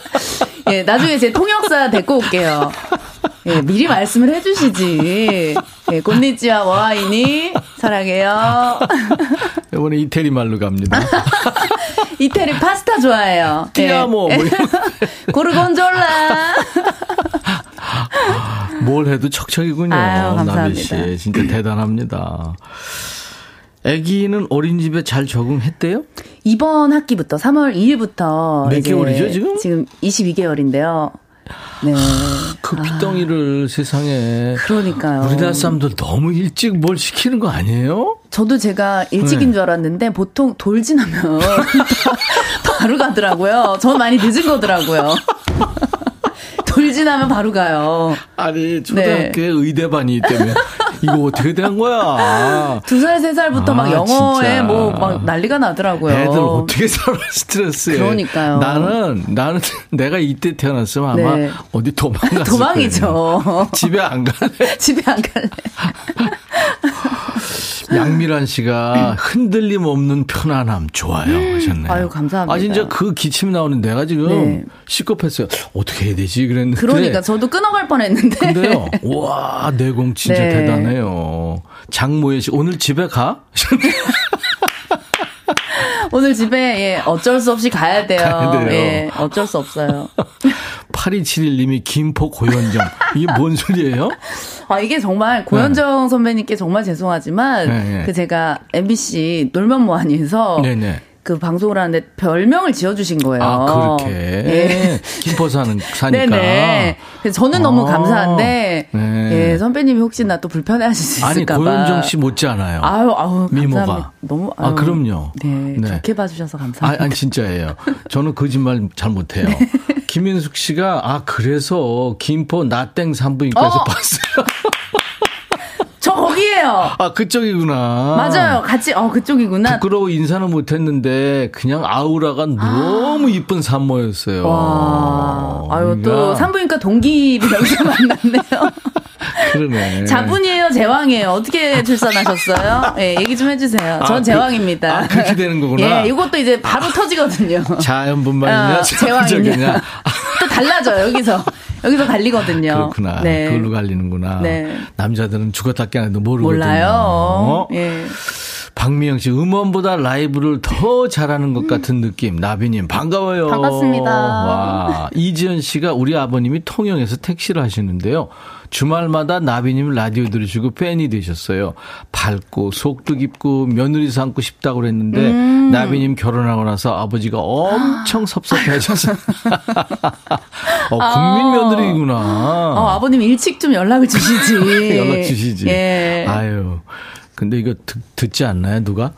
예, 나중에 제 통역사 데리고 올게요. 예, 미리 말씀을 해주시지. 예, 곤니찌와 와이니, 사랑해요. 이번에 이태리 말로 갑니다. 이태리 파스타 좋아해요. 예. 티아모 뭐 이런 고르곤졸라. 뭘 해도 척척이군요. 아유, 감사합니다. 나비 씨 진짜 대단합니다. 아기는 어린이집에 잘 적응했대요? 이번 학기부터 3월 2일부터 몇 개월이죠, 지금? 지금 22개월인데요. 네. 그 빗덩이를 세상에 그러니까요. 우리나라 사람들 너무 일찍 뭘 시키는 거 아니에요? 저도 제가 일찍인 네. 줄 알았는데 보통 돌 지나면 바로 가더라고요. 전 많이 늦은 거더라고요. 돌 지나면 바로 가요. 아니 초등학교에 의대반이 때문에 이거 어떻게 된 거야? 두 살, 세 살부터 막 아, 영어에 진짜. 뭐막 난리가 나더라고요. 애들 어떻게 살아 스트레스에? 그러니까요. 나는 나는 내가 이때 태어났으면 아마 네. 어디 도망갔을 도망이죠. 거예요. 집에 안 갈래. 집에 안 갈래. 양미란 씨가 흔들림 없는 편안함 좋아요 하셨네요. 아유, 감사합니다. 아 진짜 그 기침 나오는 내가 지금 네. 시겁했어요. 어떻게 해야 되지 그랬는데. 그러니까 저도 끊어갈 뻔했는데. 근데요, 와 내공 진짜 네. 대단해요. 장모혜 씨 오늘 집에 가? 오늘 집에 예, 어쩔 수 없이 가야 돼요. 가야 돼요. 예, 어쩔 수 없어요. 8271님이 김포 고현정 이게 뭔 소리예요? 아 이게 정말 고현정 선배님께 정말 죄송하지만 네, 네. 그 제가 MBC 놀면 뭐하니에서 네네. 그 방송을 하는데 별명을 지어주신 거예요. 아 그렇게 예. 김포 사는 사니까. 네네. 그래서 저는 너무 아. 감사한데 네. 예, 선배님이 혹시나 또 불편해 하실 수 아니 있을까봐. 고현정 씨 못지않아요. 아유 아유 미모가. 감사합니다. 너무 아, 아유, 그럼요. 네, 네. 좋게 봐주셔서 아, 감사합니다. 아니 진짜예요. 저는 거짓말 잘 못해요. 네. 김인숙 씨가 아 그래서 김포 나땡 산부인과에서 어! 봤어요. 저 거기에요. 아 그쪽이구나. 맞아요. 같이 어 그쪽이구나. 부끄러워 인사는 못했는데 그냥 아우라가 너무 이쁜 산모였어요. 와, 아유 또 그러니까 산부인과 동기를 여기서 만났네요. 그러네. 자분이에요, 제왕이에요. 어떻게 출산하셨어요? 예, 얘기 좀 해주세요. 전 아, 그- 제왕입니다. 아, 그렇게 되는 거구나. 예, 이것도 이제 바로 터지거든요. 자연분만이냐 어, 자연적이냐. 제왕이냐. 또 달라져요, 여기서. 여기서 갈리거든요. 그렇구나. 네. 그걸로 갈리는구나. 네. 남자들은 죽었다 깨어나도 모르거든요. 몰라요. 예. 박미영 씨, 음원보다 라이브를 더 잘하는 것 같은 느낌. 나비님, 반가워요. 반갑습니다. 와. 이지연 씨가 우리 아버님이 통영에서 택시를 하시는데요. 주말마다 나비님 라디오 들으시고 팬이 되셨어요. 밝고 속도 깊고 며느리 삼고 싶다고 그랬는데 음. 나비님 결혼하고 나서 아버지가 엄청 섭섭해 하셔서. 어, 국민 며느리구나. 어, 아버님 일찍 좀 연락을 주시지. 연락 주시지. 예. 아유. 근데 이거 듣, 듣지 않나요, 누가?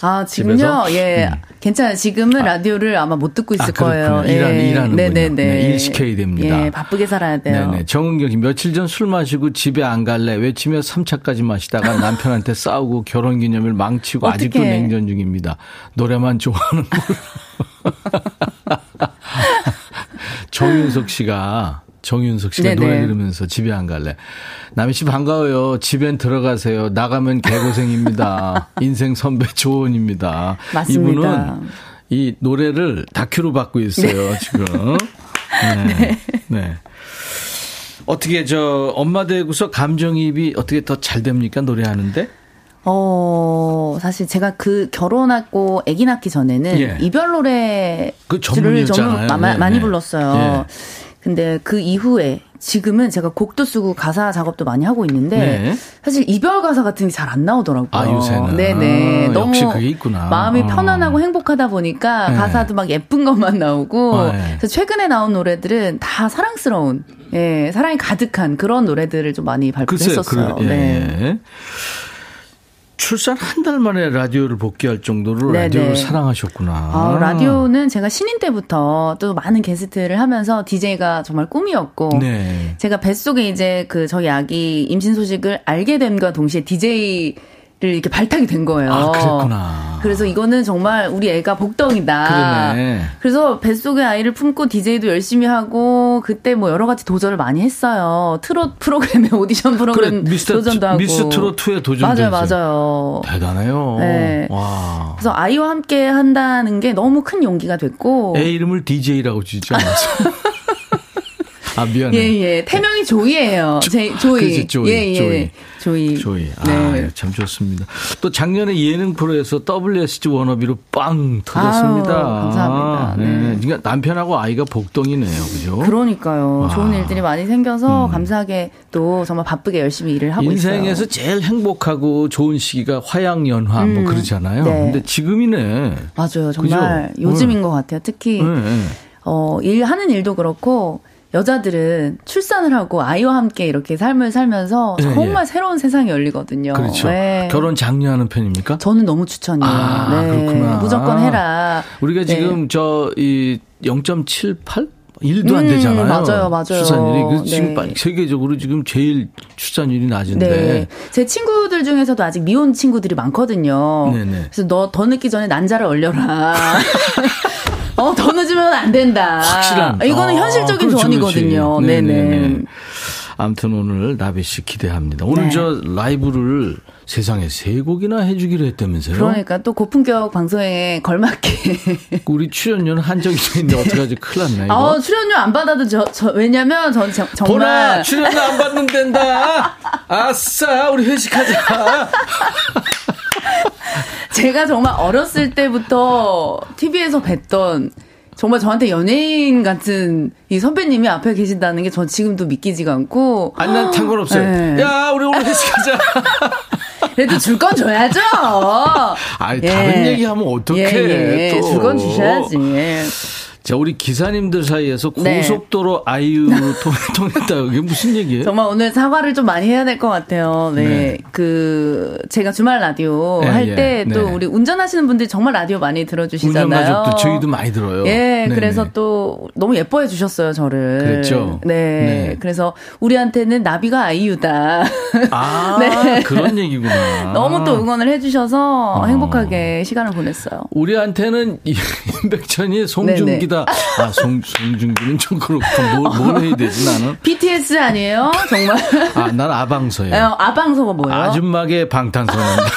아, 지금요? 집에서? 예. 음. 괜찮아요. 지금은 라디오를 아마 못 듣고 있을 아. 거예요. 예. 일하는-. 네네네. 네, 일 시켜야 됩니다. 예, 바쁘게 살아야 돼요. 네네. 정은경 씨, 며칠 전 술 마시고 집에 안 갈래 외치며 3차까지 마시다가 남편한테 싸우고 결혼 기념일 망치고 아직도. 냉전 중입니다. 노래만 좋아하는 걸. 정윤석 씨가 정윤석 씨가 네네. 노래 들으면서 집에 안 갈래. 남희 씨 반가워요. 집엔 들어가세요. 나가면 개고생입니다. 인생 선배 조언입니다. 맞습니다. 이분은 이 노래를 다큐로 받고 있어요, 지금. 네. 네. 어떻게 저 엄마 되고서 감정이입이 어떻게 더 잘 됩니까 노래하는데? 어, 사실 제가 그 결혼하고 아기 낳기 전에는 예. 이별 노래를 그 마- 네, 많이 네. 불렀어요. 근데 그 이후에 지금은 제가 곡도 쓰고 가사 작업도 많이 하고 있는데 네. 사실 이별 가사 같은 게 잘 안 나오더라고요. 아, 요새는. 네네. 아, 너무. 마음이 어. 편안하고 행복하다 보니까 네. 가사도 막 예쁜 것만 나오고 어, 네. 그래서 최근에 나온 노래들은 다 사랑스러운 예, 사랑이 가득한 그런 노래들을 좀 많이. 발표했었어요. 그래, 예, 네. 예. 출산 한 달 만에 라디오를 복귀할 정도로 네네. 라디오를 사랑하셨구나. 아, 라디오는 제가 신인 때부터 또 많은 게스트를 하면서 DJ가 정말 꿈이었고 네. 제가 뱃속에 이제 그 저희 아기 임신 소식을 알게 됨과 동시에 DJ를 이렇게 발탁이 된 거예요. 아, 그랬구나. 그래서 이거는 정말 우리 애가 복덩이다. 그러네. 그래서 뱃속에 아이를 품고 DJ도 열심히 하고 그때 뭐 여러 가지 도전을 많이 했어요. 트롯 프로그램에 오디션 프로그램 그래, 도전도 트- 하고. 미스 트롯 2에 도전도 맞아요. 맞아요. 대단해요. 네. 와. 그래서 아이와 함께 한다는 게 너무 큰 용기가 됐고. 애 이름을 DJ라고 지지 않았어. 아, 미안해. 예, 예. 태명이 조이예요. 제, 조이. 그렇지, 조이, 예, 예. 조이. 조이. 조이. 아, 네. 참 좋습니다. 또 작년에 예능 프로에서 WSG 워너비로 빵 터졌습니다. 아유, 감사합니다. 네. 그러니까 남편하고 아이가 복덩이네요. 그죠? 그러니까요. 와. 좋은 일들이 많이 생겨서 감사하게 또 정말 바쁘게 열심히 일을 하고 인생에서 있어요. 제일 행복하고 좋은 시기가 화양연화 뭐 음, 그러잖아요. 네. 근데 지금이네. 맞아요. 정말 그죠? 요즘인 네. 것 같아요. 특히 네, 네. 어, 일 하는 일도 그렇고 여자들은 출산을 하고 아이와 함께 이렇게 삶을 살면서 예, 정말 예. 새로운 세상이 열리거든요. 그렇죠. 네. 결혼 장려하는 편입니까? 저는 너무 추천이에요. 아, 네. 그렇구나. 무조건 해라. 우리가 네. 지금 저이 0.78? 1도 안 음, 되잖아요. 맞아요, 맞아요. 출산율이. 지금 네. 세계적으로 지금 제일 출산율이 낮은데. 네. 제 친구들 중에서도 아직 미혼 친구들이 많거든요. 네네. 그래서 너 더 늦기 전에 난자를 얼려라. 어, 더 늦으면 안 된다. 확실한. 이거는 아, 현실적인 그렇지, 조언이거든요. 그렇지. 네네. 아무튼 오늘 나비 씨 기대합니다. 오늘 네. 저 라이브를 세상에 세 곡이나 해주기로 했다면서요? 그러니까 또 고품격 방송에 걸맞게. 우리 출연료는 한정이 돼 있는데 어떡하지? 큰일 났네. 이거. 아, 출연료 안 받아도 저, 저 왜냐면 전 정- 보나 정말 출연료 안 받는 된다. 아싸 우리 회식하자. 제가 정말 어렸을 때부터 TV에서 뵀던 정말 저한테 연예인 같은 이 선배님이 앞에 계신다는 게 전 지금도 믿기지가 않고 아니 난 상관 없어요. 네. 야 우리 오늘 회식하자. 그래도 줄 건 줘야죠. 아니 다른 얘기하면 어떡해 예, 예. 또. 줄건 주셔야지. 자 우리 기사님들 사이에서 네. 고속도로 아이유 통- 통했다 이게 무슨 얘기예요? 정말 오늘 사과를 좀 많이 해야 될 것 같아요. 네. 네. 그, 제가 주말 라디오 네, 할 예. 때또 네. 우리 운전하시는 분들이 정말 라디오 많이 들어주시잖아요. 운전가족도 저희도 많이 들어요. 예, 네네. 그래서 또 너무 예뻐해 주셨어요, 저를. 그랬죠? 네. 네. 그래서 우리한테는 나비가 아이유다. 아 네. 그런 얘기구나. 너무 또 응원을 해 주셔서 어. 행복하게 시간을 보냈어요. 우리한테는 이- 임백천이 송중기다. 아, 송, 송중기는 좀 그렇고, 뭘, 뭘 해야 되지, 나는? BTS 아니에요? 정말. 아, 난 아방서예요. 어, 아방서가 뭐예요? 아줌마계 방탄소년단.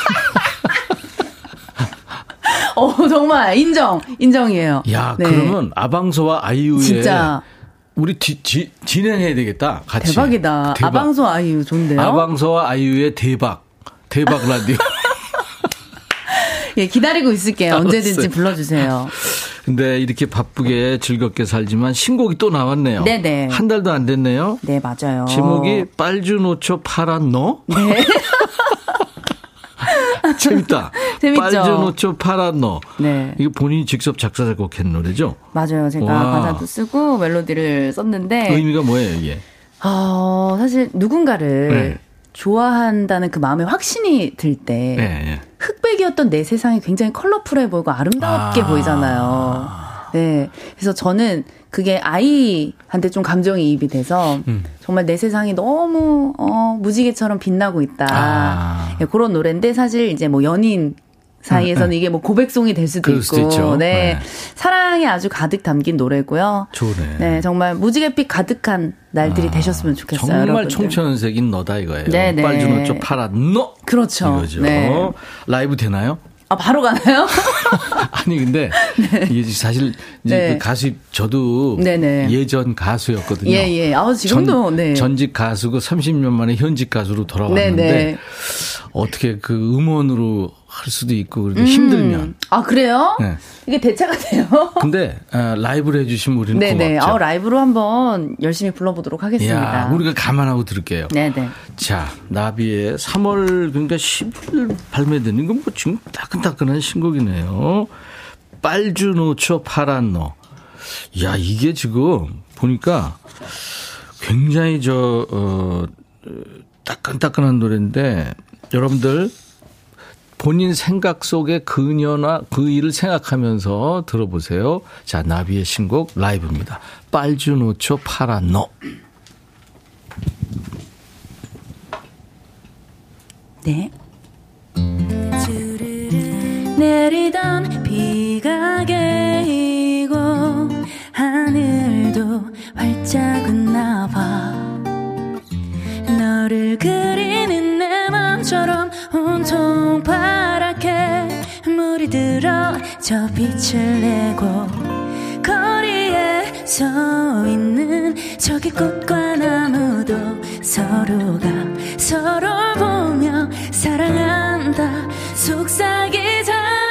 어, 정말 인정. 인정이에요. 야, 네. 그러면 아방서와 아이유의 진짜 우리 디, 지- 진행해야 되겠다. 같이. 대박이다. 대박. 아방서 아이유 좋은데요? 아방서와 아이유의 대박. 대박 라디오. 예, 기다리고 있을게요. 알았어요. 언제든지 불러주세요. 근데 이렇게 바쁘게 즐겁게 살지만 신곡이 또 나왔네요. 네네. 한 달도 안 됐네요. 네, 맞아요. 제목이 빨주노초 파란 너? 네. 재밌다. 재밌죠? 빨주노초 파란 너. 네. 이거 본인이 직접 작사 작곡한 노래죠? 맞아요. 제가 와. 가사도 쓰고 멜로디를 썼는데, 의미가 뭐예요, 이게? 어, 사실 누군가를 네. 좋아한다는 그 마음에 확신이 들 때, 예, 예. 흑백이었던 내 세상이 굉장히 컬러풀해 보이고 아름답게 아. 보이잖아요. 네. 그래서 저는 그게 아이한테 좀 감정이입이 돼서 음. 정말 내 세상이 너무 어 무지개처럼 빛나고 있다. 아. 예, 그런 노래인데 사실 이제 뭐 연인 사이에서는 이게 뭐 고백송이 될 수도 그럴 있고, 수도 있죠. 네. 네. 사랑이 아주 가득 담긴 노래고요. 좋네. 네, 정말 무지개빛 가득한 날들이 되셨으면 좋겠어요. 정말 여러분들. 청천색인 너다 이거예요. 네, 네. 빨주노초 파란 너. 그렇죠. 이거죠. 네. 라이브 되나요? 아 바로 가나요? 아니 근데 이게 사실 이제 네. 그 가수 저도 네네. 예전 가수였거든요. 예, 예. 아, 지금도, 전, 네. 전 직 가수고 30년 만에 현직 가수로 돌아왔는데 네네. 어떻게 그 음원으로 할 수도 있고 그래도 힘들면 아 그래요? 네. 이게 대체가 돼요? 근데 아, 라이브를 해주시면 우리는 네네. 고맙죠. 아 라이브로 한번 열심히 불러보도록 하겠습니다. 야, 우리가 감안하고 들을게요. 네네. 자, 나비의 3월 그러니까 10일 발매되는 건 뭐 지금 따끈따끈한 신곡이네요. 빨주노초 파란노. 야, 이게 지금 보니까 굉장히 저, 어, 따끈따끈한 노래인데 여러분들 본인 생각 속의 그녀나 그 일을 생각하면서 들어보세요. 자, 나비의 신곡 라이브입니다. 빨주노초 파란노. 네. 내리던 비가 개이고 하늘도 활짝 웃나 봐 너를 그리는 내 맘처럼 온통 파랗게 물이 들어 저 빛을 내고 거리에 서 있는 저기 꽃과 나무도 서로가 서로 보며 사랑한다 속삭이잖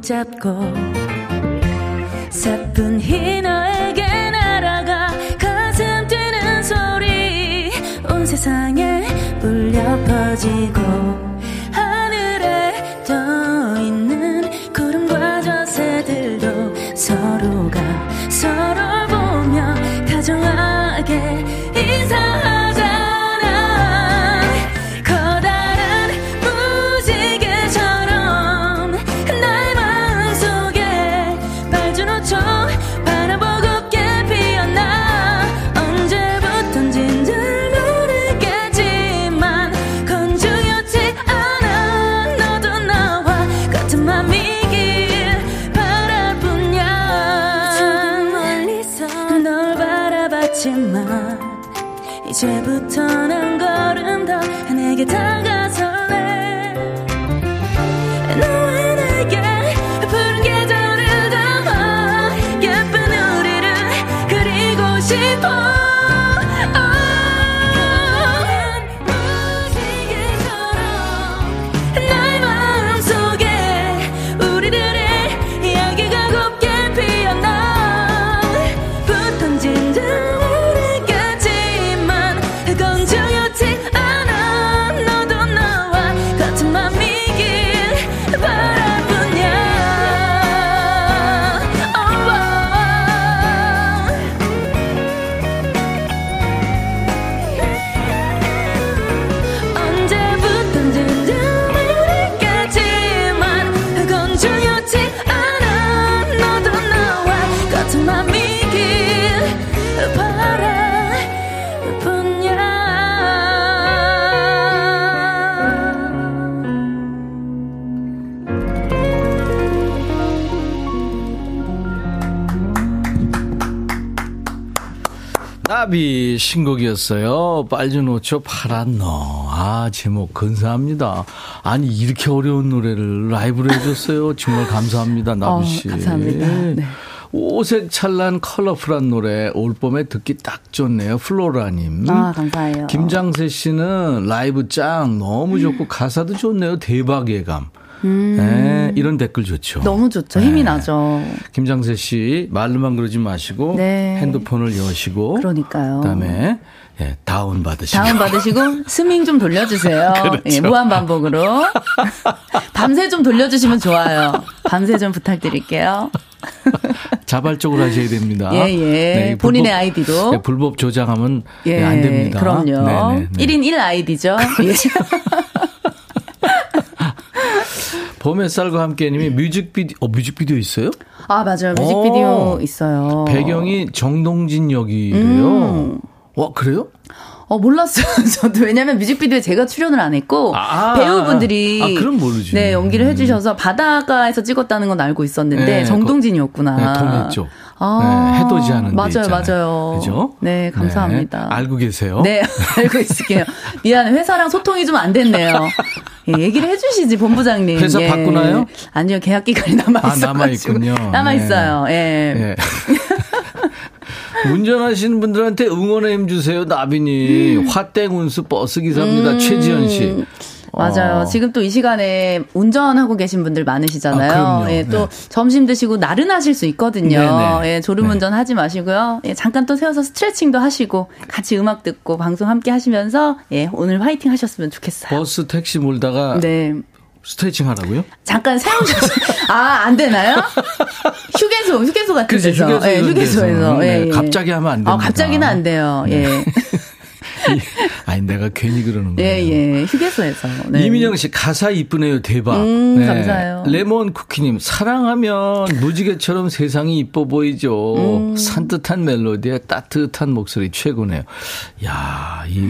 잡고 사뿐 히 너에게 날아가 가슴 뛰는 소리 온 세상에 울려 퍼지고 나비 신곡이었어요. 빨주노초 파란 너. 아, 제목 근사합니다. 아니, 이렇게 어려운 노래를 라이브로 해줬어요. 정말 감사합니다, 나비씨. 어, 감사합니다. 네. 오색 찬란 컬러풀한 노래 올 봄에 듣기 딱 좋네요. 플로라님. 아 감사해요 김장세 씨는 라이브 짱 너무 좋고 가사도 좋네요. 대박 예감. 네, 이런 댓글 좋죠. 음. 너무 좋죠. 힘이 네. 나죠. 김장세 씨 말로만 그러지 마시고 네. 핸드폰을 여시고 그러니까요. 그다음에 예, 다운 받으시고 다운 받으시고 스밍 좀 돌려주세요. 그렇죠. 예, 무한 반복으로. 밤새 좀 돌려주시면 좋아요. 밤새 좀 부탁드릴게요. 자발적으로 하셔야 됩니다. 예, 예. 이 본인의 아이디로. 네, 불법 조장하면 예, 네, 안 됩니다. 그럼요. 네, 네, 네. 1인 1 아이디죠. 예. 봄 햇살과 함께님이 뮤직비디오 어, 뮤직비디오 있어요? 아, 맞아요. 뮤직비디오 오. 있어요. 배경이 정동진 역이래요. 음. 와 그래요? 어, 몰랐어요. 저도. 왜냐면 뮤직비디오에 제가 출연을 안 했고, 아, 배우분들이. 아, 그럼 모르지. 네, 연기를 해주셔서 바다가에서 찍었다는 건 알고 있었는데, 네, 정동진이었구나. 네, 동해쪽. 아, 네, 해돋이 하는 데 맞아요, 있잖아요. 맞아요. 그죠? 네, 감사합니다. 네, 알고 계세요? 네, 알고 있을게요. 미안해, 회사랑 소통이 좀 안 됐네요. 예, 얘기를 해주시지, 본부장님. 회사 예. 바꾸나요? 아니요, 계약 기간이 남아 있어요. 아, 남아 있군요. 남아 있어요, 예. 예. 운전하시는 분들한테 응원의 힘 주세요, 나비니. 음. 화땡 운수 버스 기사입니다, 최지연 씨. 맞아요. 어. 지금 또 이 시간에 운전하고 계신 분들 많으시잖아요. 아. 예, 또 네. 점심 드시고 나른하실 수 있거든요. 네네. 예, 졸음 운전 하지 마시고요. 예, 잠깐 또 세워서 스트레칭도 하시고 같이 음악 듣고 방송 함께 하시면서 예, 오늘 화이팅 하셨으면 좋겠어요. 버스 택시 몰다가 네. 스트레칭 하라고요? 잠깐 세우셔서 아, 안 되나요? 휴게소, 휴게소 같은 그치, 데서. 휴게소 예, 휴게소에서. 예, 네, 예. 갑자기 하면 안 됩니다. 네. 아, 갑자기는 안 돼요. 예. 아니, 내가 괜히 그러는 거예요. 예, 예. 휴게소에서. 네. 이민영 씨 가사 이쁘네요 대박. 네. 음, 감사해요. 레몬 쿠키님 사랑하면 무지개처럼 세상이 이뻐 보이죠. 음. 산뜻한 멜로디에 따뜻한 목소리 최고네요. 야이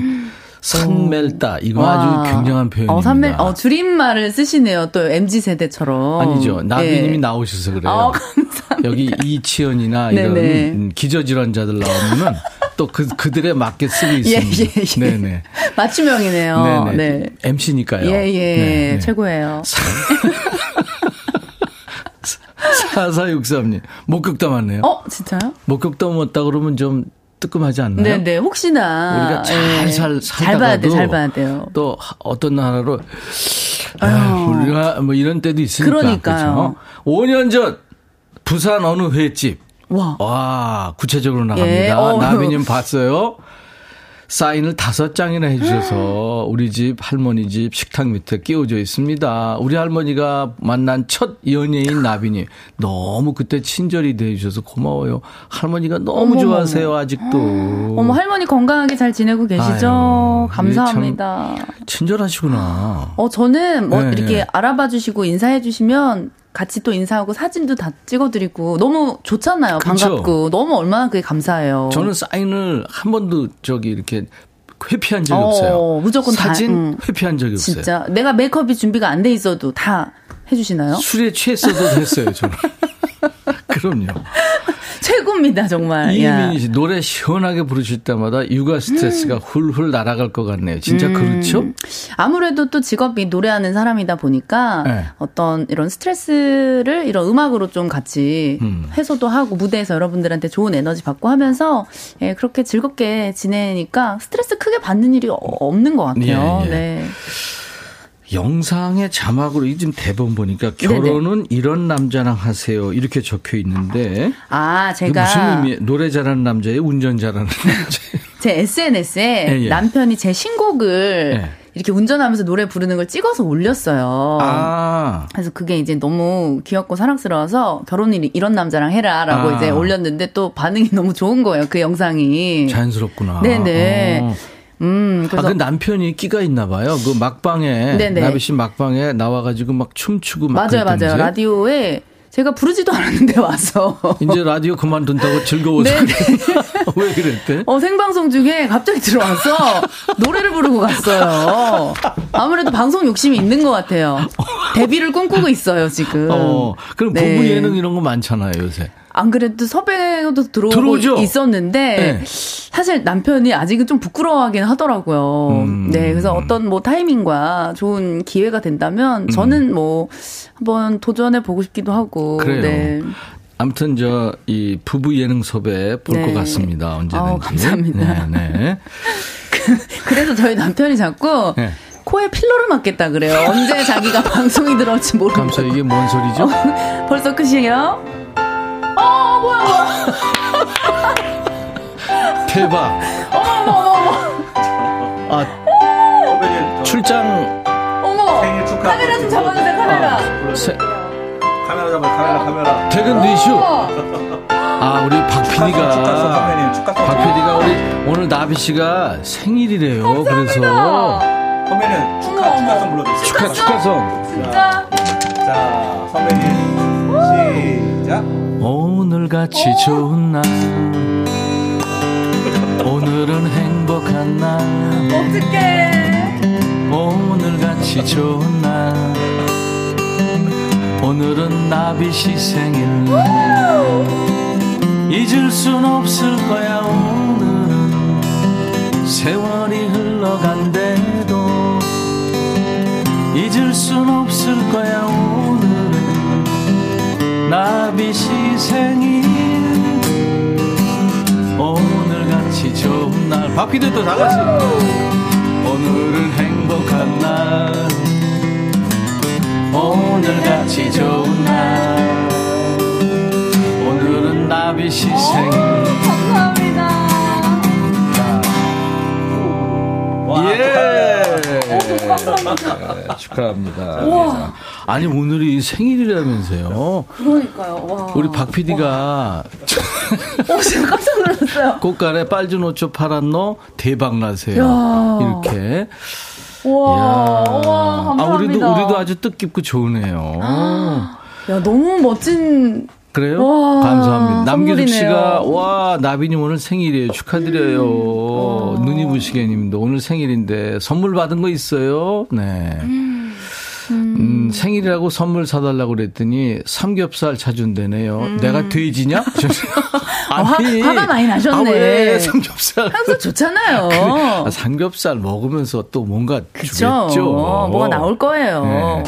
산멜다 이거 아주 굉장한 표현입니다. 어, 산멜, 어, 줄임말을 쓰시네요. 또 MZ 세대처럼. 아니죠. 나비님이 예. 나오셔서 그래요. 어, 감사합니다. 여기 이치현이나 이런 네네. 음, 기저질환자들 나오면은 또 그, 그들에 맞게 쓰고 예, 있습니다. 예, 예. 네네. 맞춤형이네요. 네네. 네. MC니까요. 예, 예. 네, 네. 최고예요. 4463님. 목격담 왔네요. 어, 진짜요? 목격담 왔다 그러면 좀 뜨끔하지 않나요? 네네. 혹시나. 우리가 잘 예. 살, 잘 봐야 돼, 잘 봐야 돼요. 또 어떤 나라로 아휴, 우리가 뭐 이런 때도 있으니까. 그러니까요. 그렇죠? 5년 전 부산 어느 횟집 와. 와, 구체적으로 나갑니다. 예, 어휴. 나비님 봤어요? 사인을 다섯 장이나 해주셔서 우리 집 할머니 집 식탁 밑에 끼워져 있습니다. 우리 할머니가 만난 첫 연예인 나비님 너무 그때 친절히 대해주셔서 고마워요. 할머니가 너무 어머머머. 좋아하세요 아직도. 어머, 할머니 건강하게 잘 지내고 계시죠? 아유, 감사합니다. 친절하시구나. 어, 저는 뭐 네, 이렇게 네. 알아봐 주시고 인사해 주시면 같이 또 인사하고 사진도 다 찍어드리고 너무 좋잖아요. 반갑고. 너무 얼마나 그게 감사해요. 저는 사인을 한 번도 저기 이렇게 회피한 적이 어, 없어요. 무조건 다, 사진 음. 회피한 적이 없어요. 진짜. 내가 메이크업이 준비가 안 돼 있어도 다 해주시나요? 술에 취했어도 됐어요, 저는. 그럼요. 최고입니다, 정말. 이민희 씨 노래 시원하게 부르실 때마다 육아 스트레스가 음. 훌훌 날아갈 것 같네요. 진짜 그렇죠? 아무래도 또 직업이 노래하는 사람이다 보니까 네. 어떤 이런 스트레스를 이런 음악으로 좀 같이 음. 해소도 하고 무대에서 여러분들한테 좋은 에너지 받고 하면서 예, 그렇게 즐겁게 지내니까 스트레스 크게 받는 일이 어- 없는 것 같아요. 예, 예. 네. 영상의 자막으로 이 지금 대본 보니까 결혼은 이런 남자랑 하세요. 이렇게 적혀 있는데. 아, 제가 무슨 의미? 노래 잘하는 남자예요? 운전 잘하는 남자예요? 제 SNS에 예, 예. 남편이 제 신곡을 예. 이렇게 운전하면서 노래 부르는 걸 찍어서 올렸어요. 아. 그래서 그게 이제 너무 귀엽고 사랑스러워서 결혼이 이런 남자랑 해라라고 아. 이제 올렸는데 또 반응이 너무 좋은 거예요. 그 영상이. 자연스럽구나. 네네. 어. 음, 아, 그 남편이 끼가 있나 봐요. 그 막방에 네네. 나비 씨 막방에 나와 가지고 막 춤추고 막 맞아요, 맞아요. 라디오에 제가 부르지도 않았는데 와서. 이제 라디오 그만둔다고 즐거워서. 왜 그랬대? 어, 생방송 중에 갑자기 들어와서 노래를 부르고 갔어요. 아무래도 방송 욕심이 있는 것 같아요. 데뷔를 꿈꾸고 있어요, 지금. 어, 그럼 네. 부부 예능 이런 거 많잖아요 요새. 안 그래도 섭외도 들어오고 들어오죠? 있었는데 네. 사실 남편이 아직은 좀 부끄러워하긴 하더라고요. 음. 네, 그래서 어떤 뭐 타이밍과 좋은 기회가 된다면 음. 저는 뭐 한번 도전해 보고 싶기도 하고. 그래요. 네. 아무튼 저 이 부부 예능 섭외 볼것 네. 같습니다 언제든지. 아우, 감사합니다. 네, 네. 그래서 저희 남편이 자꾸 네. 코에 필러를 맞겠다 그래요. 언제 자기가 방송이 들어올지 모르고. 감사 이게 뭔 소리죠? 벌써 끝이에요? 어, 뭐야, 뭐야. 대박. 어머, 어머, 어머. 아 출장 어머. 생일 축하. 카메라 좀 잡아주세요, 카메라. 세- 카메라 잡아 카메라 카메라. 퇴근 뒤슈. 아 우리 박 축하송 PD가 선배님 축하송. 박 PD가 우리 오늘 나비 씨가 생일이래요. 그래서 선배님 축하 축하송 어머. 불러주세요. 축하 축하성. 진짜. 자 선배님 시작. 오늘 같이 좋은 날. 오늘은 행복한 날. 어떡해. 오늘 같이 좋은 날. 오늘은 나비 씨 생일. 잊을 순 없을 거야 오늘은 세월이 흘러간대도 잊을 순 없을 거야 오늘은 나비 씨 생일. 오늘 같이 좋은 날. 박피디도 다 같이. 오늘은 행복한 날. 오늘 같이 좋은 날. 오늘은 나비 씨 생일. 감사합니다. 와, 예 감사합니다. 축하합니다 우와. 아니 오늘이 생일이라면서요 그러니까요. 와. 우리 박 PD가 어, 지금 깜짝 놀랐어요. 꽃갈에 빨주 노초 파란 노 대박 나세요 야. 이렇게 와. 와, 감사합니다. 아 우리도 우리도 아주 뜻깊고 좋으네요 야, 너무 멋진. 그래요? 와, 감사합니다. 남기숙. 씨가 와 나비님 오늘 생일이에요. 축하드려요. 와. 눈이 부시게님도 오늘 생일인데 선물 받은 거 있어요? 네. 음, 생일이라고 선물 사달라고 그랬더니 삼겹살 사준대네요. 내가 돼지냐? 아, 화- 화가 많이 나셨네. 아, 왜 삼겹살? 항상 좋잖아요. 아, 삼겹살 먹으면서 또 뭔가 그쵸. 주겠죠. 뭐가 나올 거예요. 네.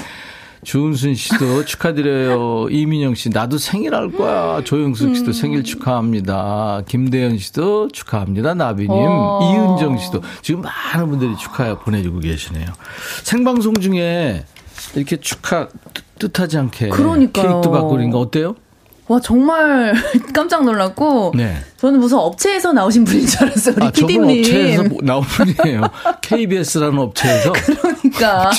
주은순 씨도 축하드려요. 이민영 씨, 나도 생일 할 거야. 조영숙 음. 씨도 생일 축하합니다. 김대현 씨도 축하합니다. 나비님. 어. 이은정 씨도 지금 많은 분들이 축하 보내주고 계시네요. 생방송 중에 이렇게 축하 뜻- 뜻하지 않게 그러니까요. 케이크도 받고 그러니까 어때요? 와, 정말 깜짝 놀랐고. 네. 저는 무슨 업체에서 나오신 분인 줄 알았어요. 우리 아, PD님. 업체에서 뭐- 나온 분이에요. KBS라는 업체에서. 그러니까.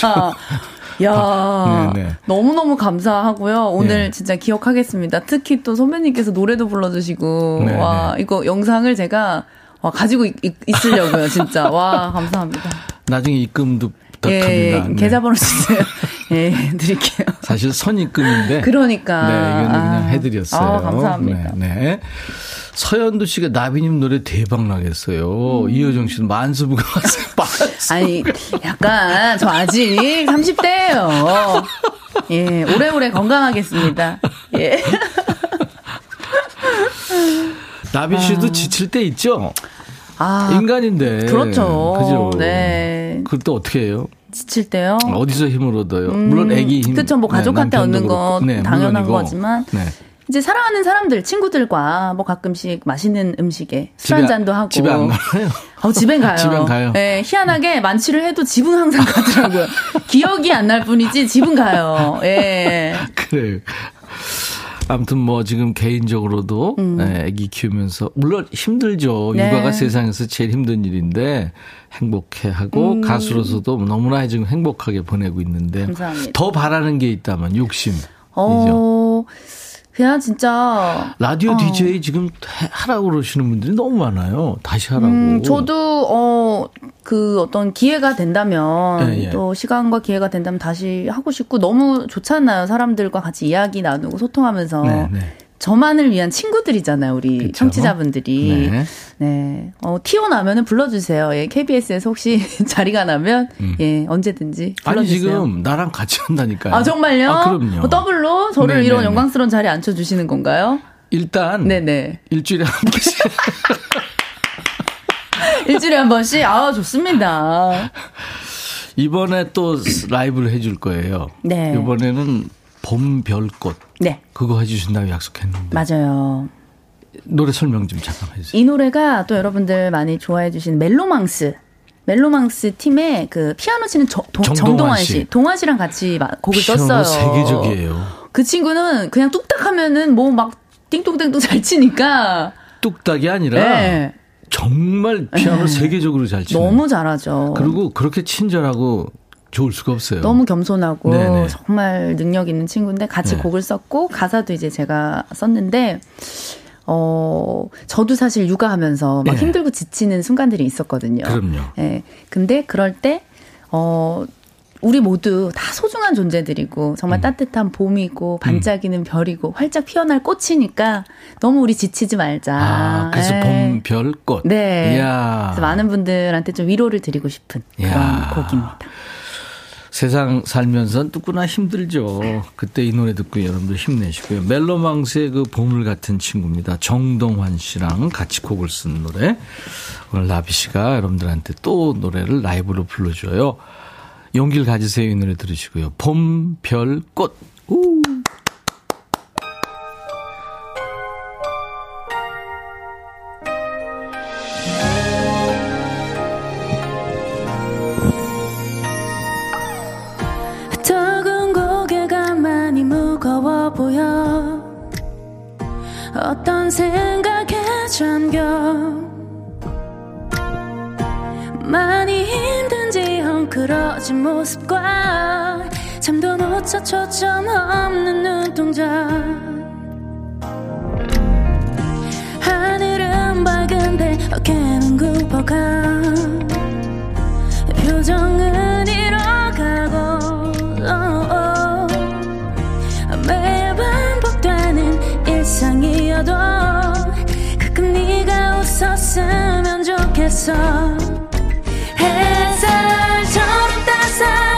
야 네, 네. 너무너무 감사하고요. 오늘 네. 진짜 기억하겠습니다. 특히 또 선배님께서 노래도 불러주시고, 네, 와, 이거 영상을 제가 와, 가지고 있, 으려고요 진짜. 와, 감사합니다. 나중에 입금도 부탁합니다. 예, 네. 계좌번호 주세요. 예, 드릴게요. 사실 선입금인데. 그러니까. 네, 이거는 그냥 아. 해드렸어요. 아, 감사합니다. 네, 네. 서현두 씨가 나비님 노래 대박 나겠어요. 이효정 씨는 만수부가 왔어요. 만수. 아니, 약간, 저 아직 30대예요 예, 오래오래 건강하겠습니다. 예. 나비 씨도 지칠 때 있죠? 아, 인간인데. 그렇죠. 그죠? 네. 그걸 또 어떻게 해요? 지칠 때요? 어디서 힘을 얻어요? 물론 애기 힘. 그쵸, 뭐 가족한테 남편도 얻는 거 그렇고. 네, 당연한 물론이고. 거지만. 네. 이제 사랑하는 사람들, 친구들과 뭐 가끔씩 맛있는 음식에 술한 안- 잔도 하고. 집에 안 가요? 어, 집엔 가요. 집엔 가요? 네, 희한하게 만취를 해도 집은 항상 가더라고요. 기억이 안 날 뿐이지 집은 가요. 예. 그래. 아무튼 뭐 지금 개인적으로도 네, 아기 키우면서 물론 힘들죠. 음. 네. 육아가 세상에서 제일 힘든 일인데 행복해하고 음. 가수로서도 너무나 지금 행복하게 보내고 있는데 감사합니다. 더 바라는 게 있다면 욕심. 어, 그냥 진짜. 라디오 어. DJ 지금 해- 하라고 그러시는 분들이 너무 많아요. 다시 하라고. 음, 저도, 어, 그 어떤 기회가 된다면, 예, 예. 또 시간과 기회가 된다면 다시 하고 싶고, 너무 좋잖아요. 사람들과 같이 이야기 나누고 소통하면서. 네, 네. 저만을 위한 친구들이잖아요, 우리 그쵸. 청취자분들이. 네. 네. 어, 나면은 불러주세요. 예, KBS에서 혹시 자리가 나면, 예, 언제든지 음. 아니 불러주세요. 지금 나랑 같이 한다니까요. 아, 정말요? 아, 그럼요. 뭐 더블로 저를 네, 이런 네, 네. 영광스러운 자리에 앉혀주시는 건가요? 일단 네네. 일주일에 한 번씩 일주일에 한 번씩? 아, 좋습니다. 이번에 또 라이브를 해줄 거예요. 네. 이번에는 봄 별꽃 네, 그거 해주신다고 약속했는데 맞아요. 노래 설명 좀 잠깐 해주세요. 이 노래가 또 여러분들 많이 좋아해 주신 멜로망스 멜로망스 팀에 그 피아노 치는 저- 도- 정동환 정동환 씨. 씨, 동환 씨랑 같이 마- 곡을 피아노 썼어요. 세계적이에요. 그 친구는 그냥 뚝딱 하면은 뭐 막 띵동댕동 잘 치니까 뚝딱이 아니라 네. 정말 피아노 네. 세계적으로 잘 치는. 너무 잘하죠. 그리고 그렇게 친절하고 좋을 수가 없어요. 너무 겸손하고 네네. 정말 능력 있는 친구인데 같이 네. 곡을 썼고 가사도 이제 제가 썼는데 어 저도 사실 육아하면서 막 네. 힘들고 지치는 순간들이 있었거든요. 그럼요. 예. 근데 그럴 때 어. 우리 모두 다 소중한 존재들이고 정말 음. 따뜻한 봄이고 반짝이는 별이고 활짝 피어날 꽃이니까 너무 우리 지치지 말자. 아, 그래서 예. 봄, 별, 꽃. 네. 이야. 그래서 많은 분들한테 좀 위로를 드리고 싶은 그런 이야. 곡입니다. 세상 살면서 누구나 힘들죠. 그때 이 노래 듣고 여러분들 힘내시고요. 멜로망스의 그 보물 같은 친구입니다. 정동환 씨랑 같이 곡을 쓴 노래. 오늘 나비 씨가 여러분들한테 또 노래를 라이브로 불러줘요. 용기를 가지세요 이 노래 들으시고요. 봄, 별, 꽃. 우. 생각에 잠겨. 많이 힘든지 헝클어진 모습과 잠도 못차 초점 없는 눈동자. 하늘은 밝은데 어깨는 굽어가. 표정은 잃어가고 어, 어. 매일 반복되는 일상이어도 좋겠어 햇살처럼 따사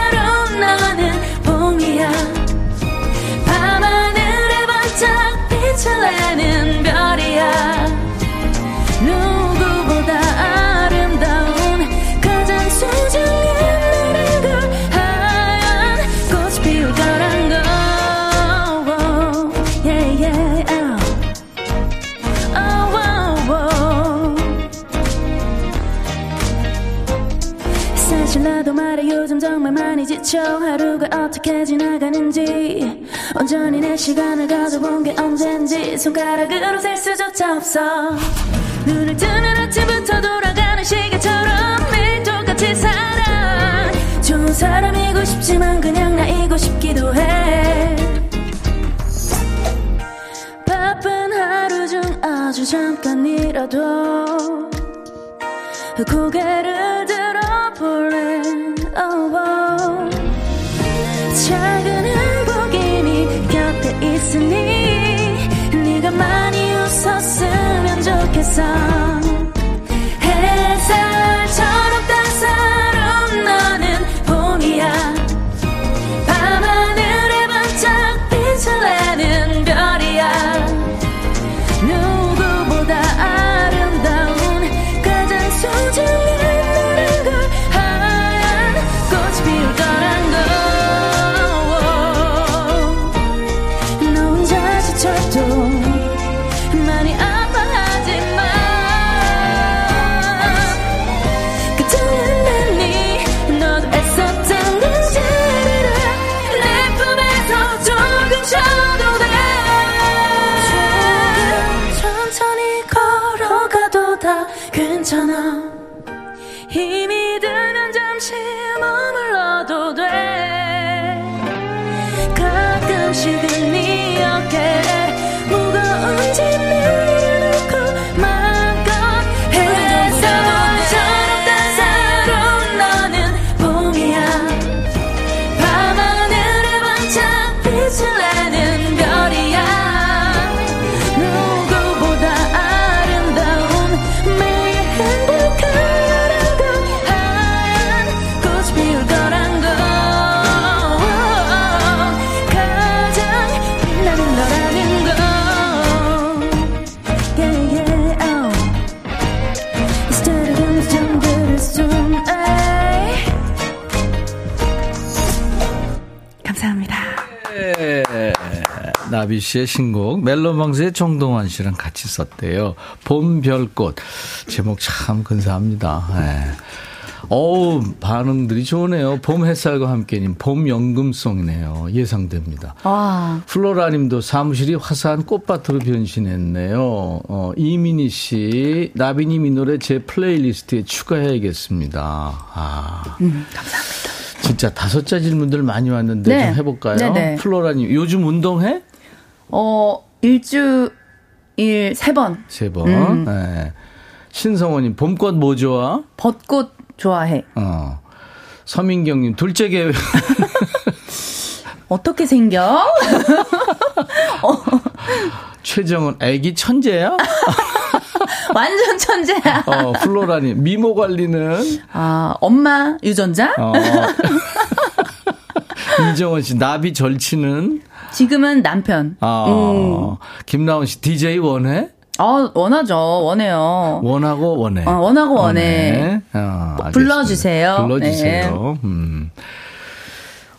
많이 지쳐 하루가 어떻게 지나가는지. 온전히 내 시간을 가져본 게 언젠지. 손가락으로 셀 수조차 없어. 눈을 뜨면 아침부터 돌아가는 시계처럼 매일 똑같이 살아. 좋은 사람이고 싶지만 그냥 나이고 싶기도 해. 바쁜 하루 중 아주 잠깐이라도 고개를 들어볼래? Oh, oh. 작은 행복이 곁에 있으니 네가 많이 웃었으면 좋겠어 나비 씨의 신곡 멜로망스의 정동환 씨랑 같이 썼대요. 봄 별꽃 제목 참 근사합니다. 네. 어우, 반응들이 좋으네요. 봄 햇살과 함께님, 봄 연금송이네요. 예상됩니다. 와. 플로라 님도 사무실이 화사한 꽃밭으로 변신했네요. 어, 이민희 씨, 나비님 이 노래 제 playlist에 추가해야겠습니다. 아. 감사합니다. 진짜 다섯 자 질문들 많이 왔는데 네. 좀 해볼까요? 네네. 플로라 님, 요즘 운동해? 어, 일주일 세 번. 세 번. 음. 네. 신성원님, 봄꽃 뭐 좋아? 벚꽃 좋아해. 어. 서민경님, 둘째 계획. 어떻게 생겨? 최정은, 애기 천재야? 완전 천재야. 어, 플로라님, 미모 관리는? 아, 엄마 유전자? 어. 이정원 씨, 나비 절치는? 지금은 남편. 아, 음. 김나온 씨, DJ 원해? 어, 원하죠. 원해요. 원하고 원해. 어, 원하고 원해. 어, 알겠습니다. 불러주세요. 불러주세요. 음.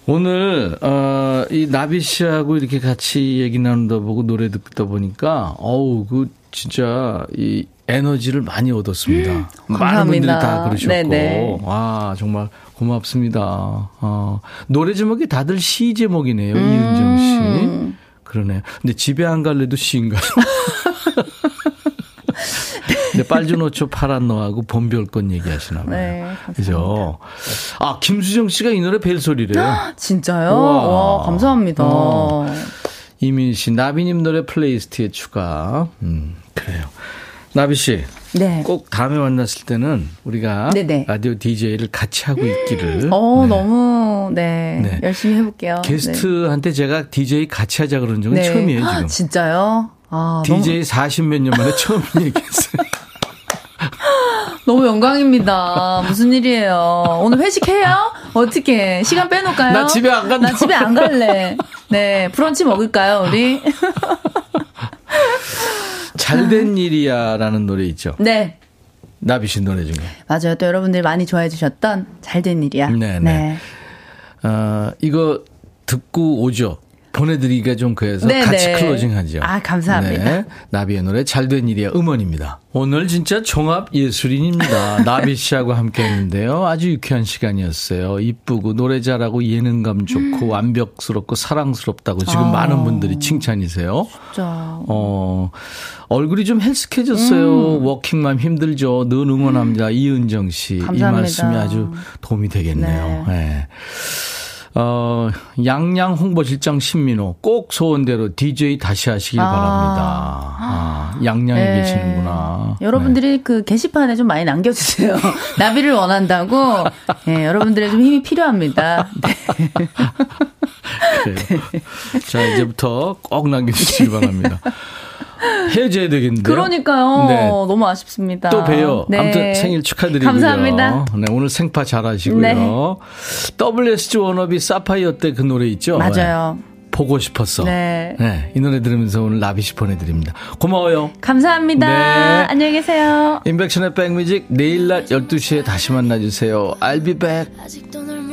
오늘 어, 이 나비 씨하고 이렇게 같이 얘기 나누다 보고 노래 듣다 보니까 어우 그 진짜 이 에너지를 많이 얻었습니다. 많은 분들이. 다 그러셨고 네네. 와 정말 고맙습니다. 어, 노래 제목이 다들 시 제목이네요. 음. 이은정 씨. 그러네요. 근데 집에 안 갈래도 시인가요? 근데 빨주 노초 파란 노하고 봄별꽃 얘기하시나 봐요. 네, 감사합니다. 그죠? 아, 김수정 씨가 이 노래 벨소리래요. 진짜요? 우와. 와, 감사합니다. 어. 이민 씨, 나비님 노래 playlist에 추가. 음, 그래요. 나비 씨, 네. 꼭 다음에 만났을 때는 우리가 네네. 라디오 DJ를 같이 하고 있기를. 어, 네. 너무, 네, 네. 열심히 해볼게요. 게스트한테 제가 DJ 같이 하자 그런 적은 네. 처음이에요, 지금. 진짜요? 아, DJ 40몇 년 만에 처음 얘기했어요. 너무, 너무 영광입니다. 무슨 일이에요? 오늘 회식해요? 어떻게? 시간 빼놓을까요? 나 집에 안 간다. 나 집에 안 갈래. 네, 브런치 먹을까요, 우리? 잘된 일이야라는 노래 있죠. 네. 나비 씨 노래 중에. 맞아요. 또 여러분들이 많이 좋아해 주셨던 잘된 일이야. 네, 네. 어, 이거 듣고 오죠. 보내드리기가 좀 그래서 네, 같이 네. 클로징 하죠. 아, 감사합니다. 네, 나비의 노래 잘된 일이야 음원입니다. 오늘 진짜 종합 예술인입니다. 나비 씨하고 함께 했는데요. 아주 유쾌한 시간이었어요. 이쁘고 노래 잘하고 예능감 좋고 완벽스럽고 사랑스럽다고 지금 아. 많은 분들이 칭찬이세요. 진짜. 어, 얼굴이 좀 헬스케졌어요. 워킹맘 힘들죠. 늘 응원합니다. 이은정 씨. 이 음. 감사합니다. 말씀이 아주 도움이 되겠네요. 네. 어, 양양 홍보실장 신민호. 꼭 소원대로 DJ 다시 하시길 아. 바랍니다. 아, 양양에 네. 계시는구나. 여러분들이 그 게시판에 좀 많이 남겨주세요. 나비를 원한다고. 네, 여러분들의 좀 힘이 필요합니다. 네. 네. 그래요. 자, 이제부터 꼭 남겨주시기 바랍니다. 해줘야 되겠는데요. 그러니까요. 네. 너무 아쉽습니다. 또 봬요. 네. 아무튼 생일 축하드리고요. 감사합니다. 네, 오늘 생파 잘하시고요. 네. WSG 워너비 사파이어 때 그 노래 있죠? 맞아요. 네. 보고 싶었어. 네. 이 노래 들으면서 오늘 라비시 보내드립니다. 고마워요. 감사합니다. 네. 안녕히 계세요. 인백션의 백뮤직 내일 낮 12시에 다시 만나주세요. I'll be back. 아직도 널